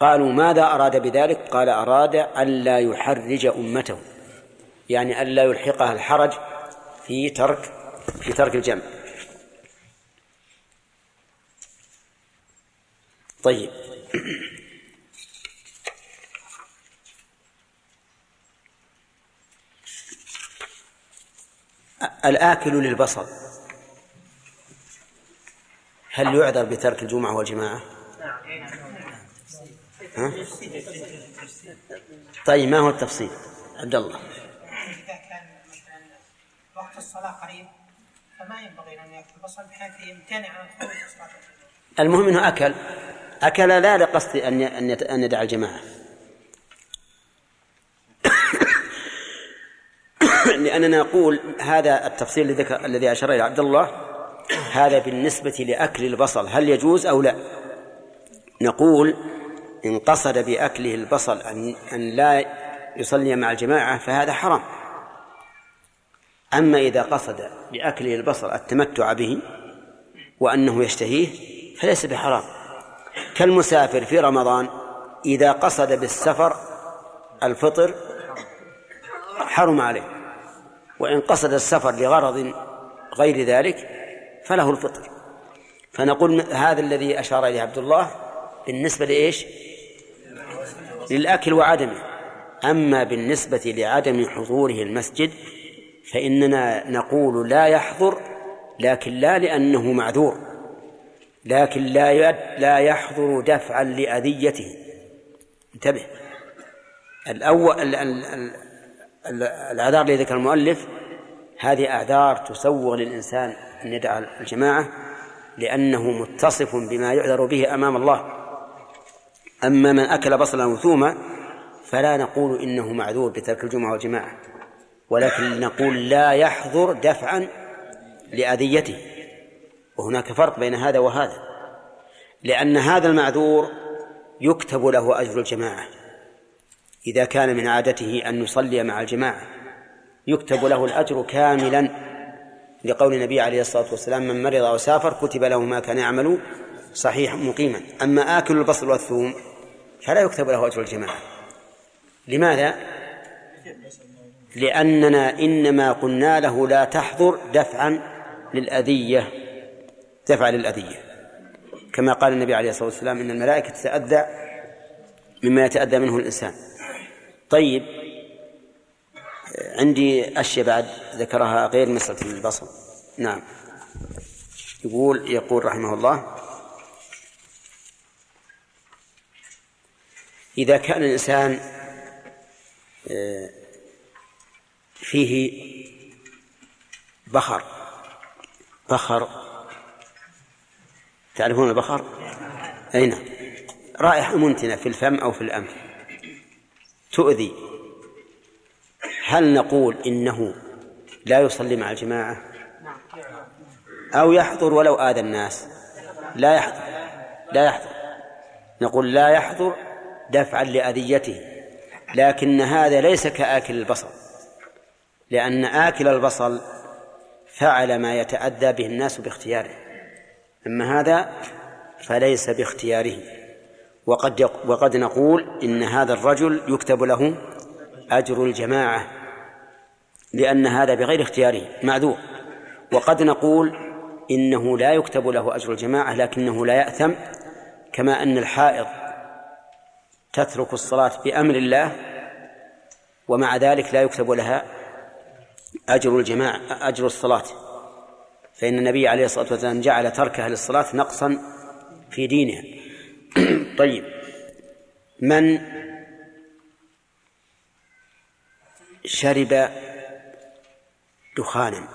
قالوا ماذا أراد بذلك؟ قال أراد ألا يحرج أمته. يعني ألا يلحقها الحرج في ترك في ترك الجمع. طيب. الآكل للبصل هل يعذر بترك الجمعة والجماعة؟ ها؟ طيب ما هو التفصيل؟ عبد الله إذا كان مثلا وقت الصلاة قريب فما ينبغي أن يأكل البصل بحيث يمتنع عن الخروج في الصلاة المهم إنه أكل أكل لا لقصد أن أن يدع الجماعة لاننا نقول هذا التفصيل الذي ذكر الذي أشار إلى عبد الله هذا بالنسبة لأكل البصل هل يجوز أو لا؟ نقول إن قصد بأكله البصل ان أن لا يصلي مع الجماعة فهذا حرام. أما إذا قصد بأكله البصل التمتع به وأنه يشتهيه فليس بحرام. كالمسافر في رمضان إذا قصد بالسفر الفطر حرم عليه. وإن قصد السفر لغرض غير ذلك فله الفطر. فنقول هذا الذي أشار إليه عبد الله بالنسبة لإيش؟ للأكل وعدمه. أما بالنسبة لعدم حضوره المسجد فإننا نقول لا يحضر لكن لا لأنه معذور لكن لا لا يحضر دفعا لأذيته. انتبه. الأول ال ال ال الأعذار الذي ذكر المؤلف هذه أعذار تسوغ للإنسان أن يدع الجماعة لأنه متصف بما يعذر به أمام الله. أما من أكل بصلا وثوما فلا نقول إنه معذور بترك الجمعة والجماعة ولكن نقول لا يحضر دفعا لأذيته. وهناك فرق بين هذا وهذا لأن هذا المعذور يكتب له أجر الجماعة. إذا كان من عادته أن يصلي مع الجماعة. يكتب له الأجر كاملا. لقول النبي عليه الصلاة والسلام من مرض أو سافر كتب له ما كان يعمل صحيح مقيما. أما آكل البصل والثوم فلا يكتب له أجر الجماعة. لماذا؟ لأننا إنما قلنا له لا تحضر دفعا للأذية. دفع للأذية. كما قال النبي عليه الصلاة والسلام إن الملائكة تتأذى مما يتأذى منه الإنسان. طيب عندي أشياء بعد ذكرها غير مسألة البصر. نعم. يقول يقول رحمه الله إذا كان الإنسان آه، فيه بخر بخر تعرفون البخر؟ أي نعم. رائحة منتنة في الفم أو في الأنف تؤذي. هل نقول إنه لا يصلي مع الجماعة؟ أو يحضر ولو آذى الناس؟ لا يحضر. لا يحضر. نقول لا يحضر دفعا لأذيته. لكن هذا ليس كآكل البصل. لأن آكل البصل فعل ما يتأذى به الناس باختياره. أما هذا فليس باختياره. وقد وقد نقول إن هذا الرجل يكتب له أجر الجماعة لأن هذا بغير اختياره معذور وقد نقول إنه لا يكتب له أجر الجماعة لكنه لا يأثم كما أن الحائض تترك الصلاة بأمر الله ومع ذلك لا يكتب لها أجر الجماعة أجر الصلاة. فإن النبي عليه الصلاة والسلام جعل تركها للصلاة نقصا في دينها. طيب. من شرب دخانا؟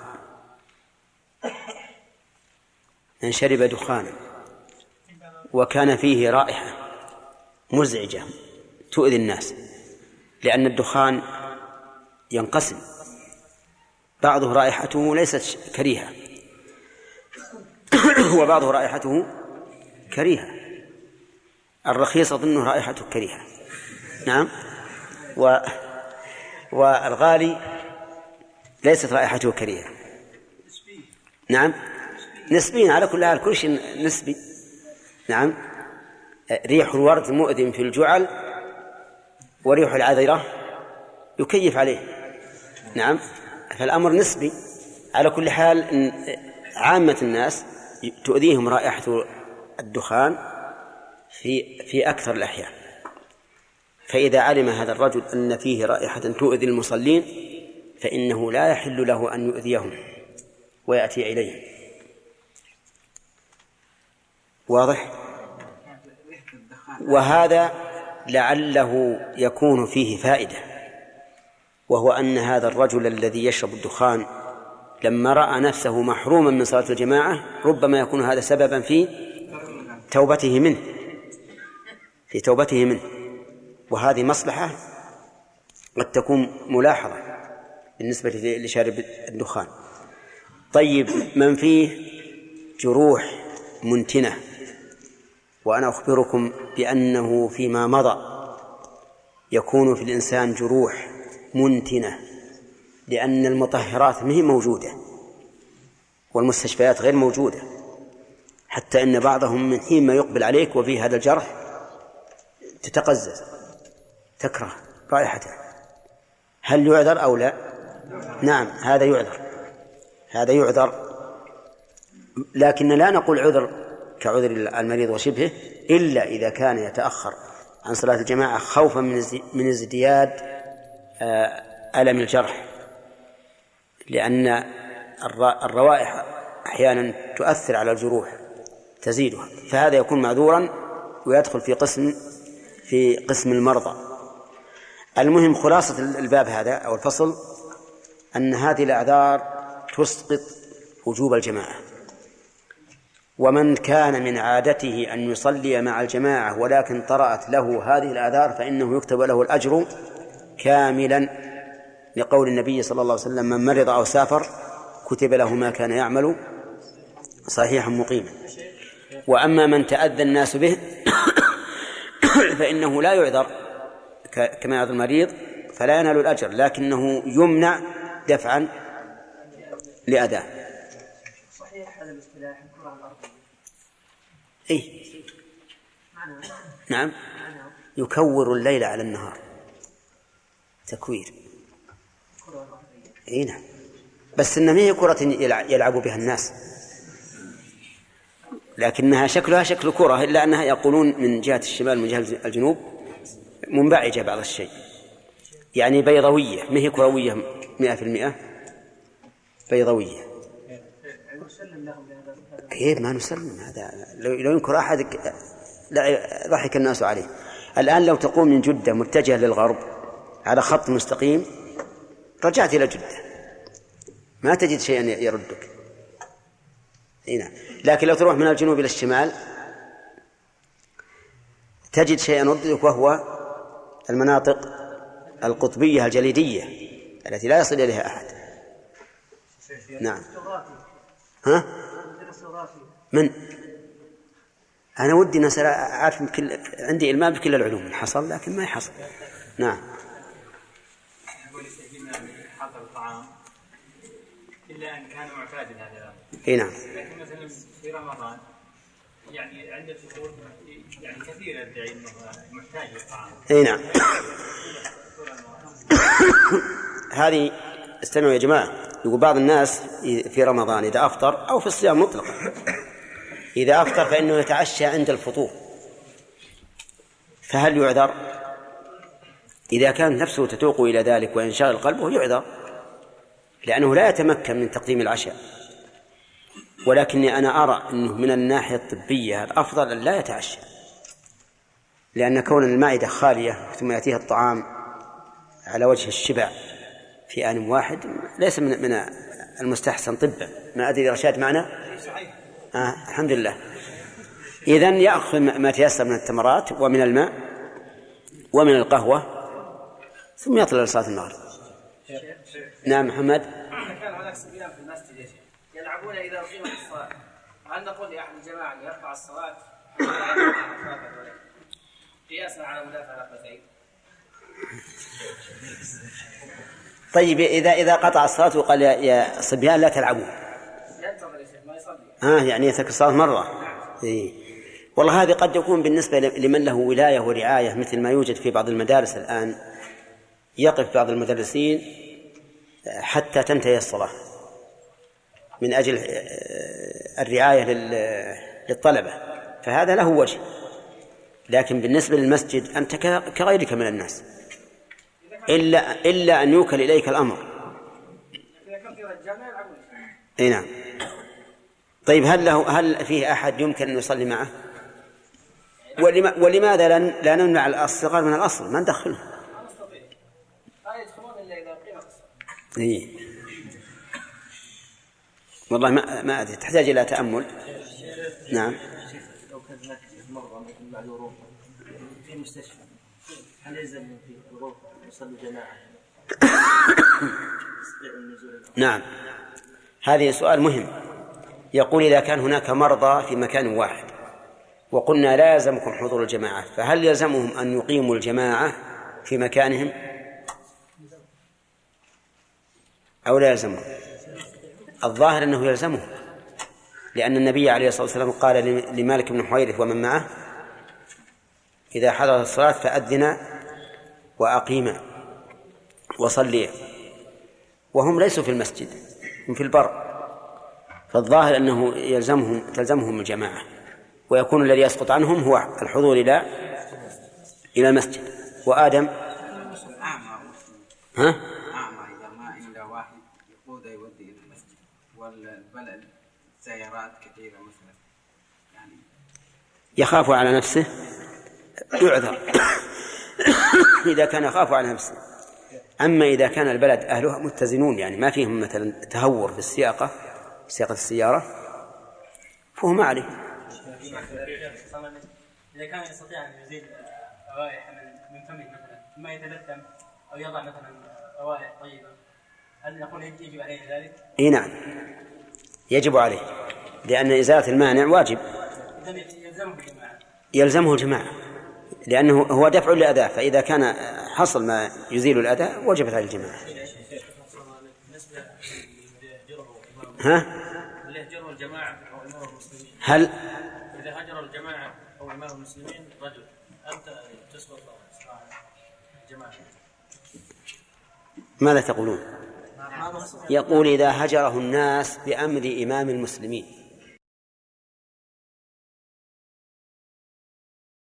من شرب دخانا وكان فيه رائحة مزعجة تؤذي الناس لأن الدخان ينقسم. بعضه رائحته ليست كريهة. وبعضه رائحته كريهة. الرخيص أظنه رائحته كريهة نعم. و والغالي ليست رائحته كريهة. نعم. نسبيا على كل حال كل شيء نسبي. نعم. ريح الورد مؤذن في الجعل وريح العذرة يكيف عليه. نعم. فالأمر نسبي. على كل حال عامة الناس تؤذيهم رائحة الدخان في في أكثر الأحيان. فإذا علم هذا الرجل أن فيه رائحة تؤذي المصلين فإنه لا يحل له أن يؤذيهم ويأتي إليهم. واضح؟ وهذا لعله يكون فيه فائدة وهو أن هذا الرجل الذي يشرب الدخان لما رأى نفسه محروما من صلاة الجماعة ربما يكون هذا سببا في توبته منه. في توبته منه. وهذه مصلحة قد تكون ملاحظة بالنسبة لشارب الدخان. طيب من فيه جروح منتنة؟ وأنا أخبركم بأنه فيما مضى يكون في الإنسان جروح منتنة لأن المطهرات ما هي موجودة والمستشفيات غير موجودة حتى أن بعضهم من حين ما يقبل عليك وفيه هذا الجرح تتقزز تكره رائحته. هل يعذر أو لا؟ نعم هذا يعذر. هذا يعذر. لكن لا نقول عذر كعذر المريض وشبهه إلا إذا كان يتأخر عن صلاة الجماعة خوفا من ازدياد آه، ألم الجرح. لأن الروائح أحيانا تؤثر على الجروح تزيدها. فهذا يكون معذورا ويدخل في قسم في قسم المرضى. المهم خلاصة الباب هذا أو الفصل أن هذه الأعذار تسقط وجوب الجماعة. ومن كان من عادته أن يصلي مع الجماعة ولكن طرأت له هذه الآثار فإنه يكتب له الأجر كاملا لقول النبي صلى الله عليه وسلم من مرض أو سافر كتب له ما كان يعمل صحيحا مقيما. وأما من تأذى الناس به فإنه لا يعذر كما يعذر المريض فلا ينال الأجر لكنه يمنع دفعا لأذاه. صحيح هذا الاصطلاح إيه. نعم. يكور الليل على النهار. تكوير. اي نعم. بس إنها ما هي كرة يلعب بها الناس. لكنها شكلها شكل كرة إلا أنها يقولون من جهة الشمال من جهة الجنوب منبعجة بعض الشيء. يعني بيضوية. ما هي كروية مئة في المئة؟ بيضوية. كيف ما نسلم هذا. لو ينكر أحد ضحك الناس عليه. الآن لو تقوم من جدة متجهة للغرب على خط مستقيم رجعت إلى جدة. ما تجد شيئا يردك. هنا لكن لو تروح من الجنوب إلى الشمال تجد شيئا يردك وهو المناطق القطبية الجليدية التي لا يصل إليها أحد. نعم. ها؟ من؟ أنا ودي أن أعرف بكل عندي إلمام بكل العلوم. حصل لكن ما يحصل نعم. إلا أن كان معتادا هذا. إي نعم. رمضان. يعني عند الفطور يعني كثير يدعي انه محتاج للطعام. إي نعم. هذه استمعوا يا جماعة. يقول بعض الناس في رمضان إذا أفطر أو في الصيام مطلقا. إذا أفطر فإنه يتعشى عند الفطور. فهل يعذر؟ إذا كانت نفسه تتوق إلى ذلك وينشغل قلبه يعذر. لأنه لا يتمكن من تقديم العشاء. ولكني أنا أرى أنه من الناحية الطبية الأفضل أن لا يتعشى. لأن كون المعدة خالية ثم يأتيها الطعام على وجه الشبع في آن واحد ليس من من المستحسن طبا. ما أدري رشاد معنا؟ آه الحمد لله إذا يأخذ ما تيسر من التمرات ومن الماء ومن القهوة ثم يطلع لصلاة المغرب نعم محمد. كان هناك في المسجد. يلعبون إذا اقيمت الصلاة. هل نقول لاحد الجماعة ان يرفع الصلاة قياسا على مدافع الاخوتين طيب إذا إذا قطع الصلاة وقال يا, يا صبيان لا تلعبون ينتظر يا شيخ ما يصلي. آه يعني يترك الصلاة مرة. إيه. والله هذه قد يكون بالنسبة لمن له ولاية ورعاية مثل ما يوجد في بعض المدارس الآن. يقف بعض المدرسين حتى تنتهي الصلاة. من أجل آه، الرعاية للطلبة. فهذا له وجه. لكن بالنسبة للمسجد أنت كغيرك من الناس. إلا إلا أن يوكل إليك الأمر. إي نعم. طيب هل له هل فيه أحد يمكن أن يصلي معه؟ ولما ولماذا لا لا نمنع الصغار من الأصل؟ ما ندخلهم. لا يدخلون إلا إذا قيمت الصلاة. إي. والله ما ما أدري تحتاج إلى تأمل. نعم. لو كان هناك مرضى مثل معذورون في مستشفى هل يلزمهم في الغرفه يصلوا جماعة؟ نعم هذه سؤال مهم يقول إذا كان هناك مرضى في مكان واحد وقلنا لا يلزمكم حضور الجماعة فهل يلزمهم أن يقيموا الجماعة في مكانهم أو لا يلزمهم الظاهر أنه يلزمهم لأن النبي عليه الصلاة والسلام قال لمالك بن حويرث ومن معه إذا حضرت الصلاة فأذنا وأقيما وصليا وهم ليسوا في المسجد هم في البر. فالظاهر أنه يلزمهم تلزمهم الجماعة. ويكون الذي يسقط عنهم هو الحضور إلى إلى المسجد. وآدم؟ ها أعمى إذا ما عنده واحد يقوده يودي إلى المسجد والبلد سيارات كثيرة مثلا يعني يخاف على نفسه يعذر. إذا كان يخاف على نفسه. أما إذا كان البلد أهلها متزنون يعني ما فيهم مثلا تهور في السياقة سياقة السيارة فهو ما عليه. إذا كان يستطيع أن يزيل روائح من فمه مثلا ثم يتلثم أو يضع مثلا روائح طيبة هل نقول يجب عليه ذلك؟ إي نعم. يجب عليه. لأن إزالة المانع واجب. يلزمه الجماعة لأنه هو دفع للأذى فإذا كان حصل ما يزيل الأذى وجبت عليه الجماعة ها هل إذا هجر الجماعة أو إمام المسلمين رجل أنت تسقط الجماعة ماذا تقولون يقول إذا هجره الناس بأمر إمام المسلمين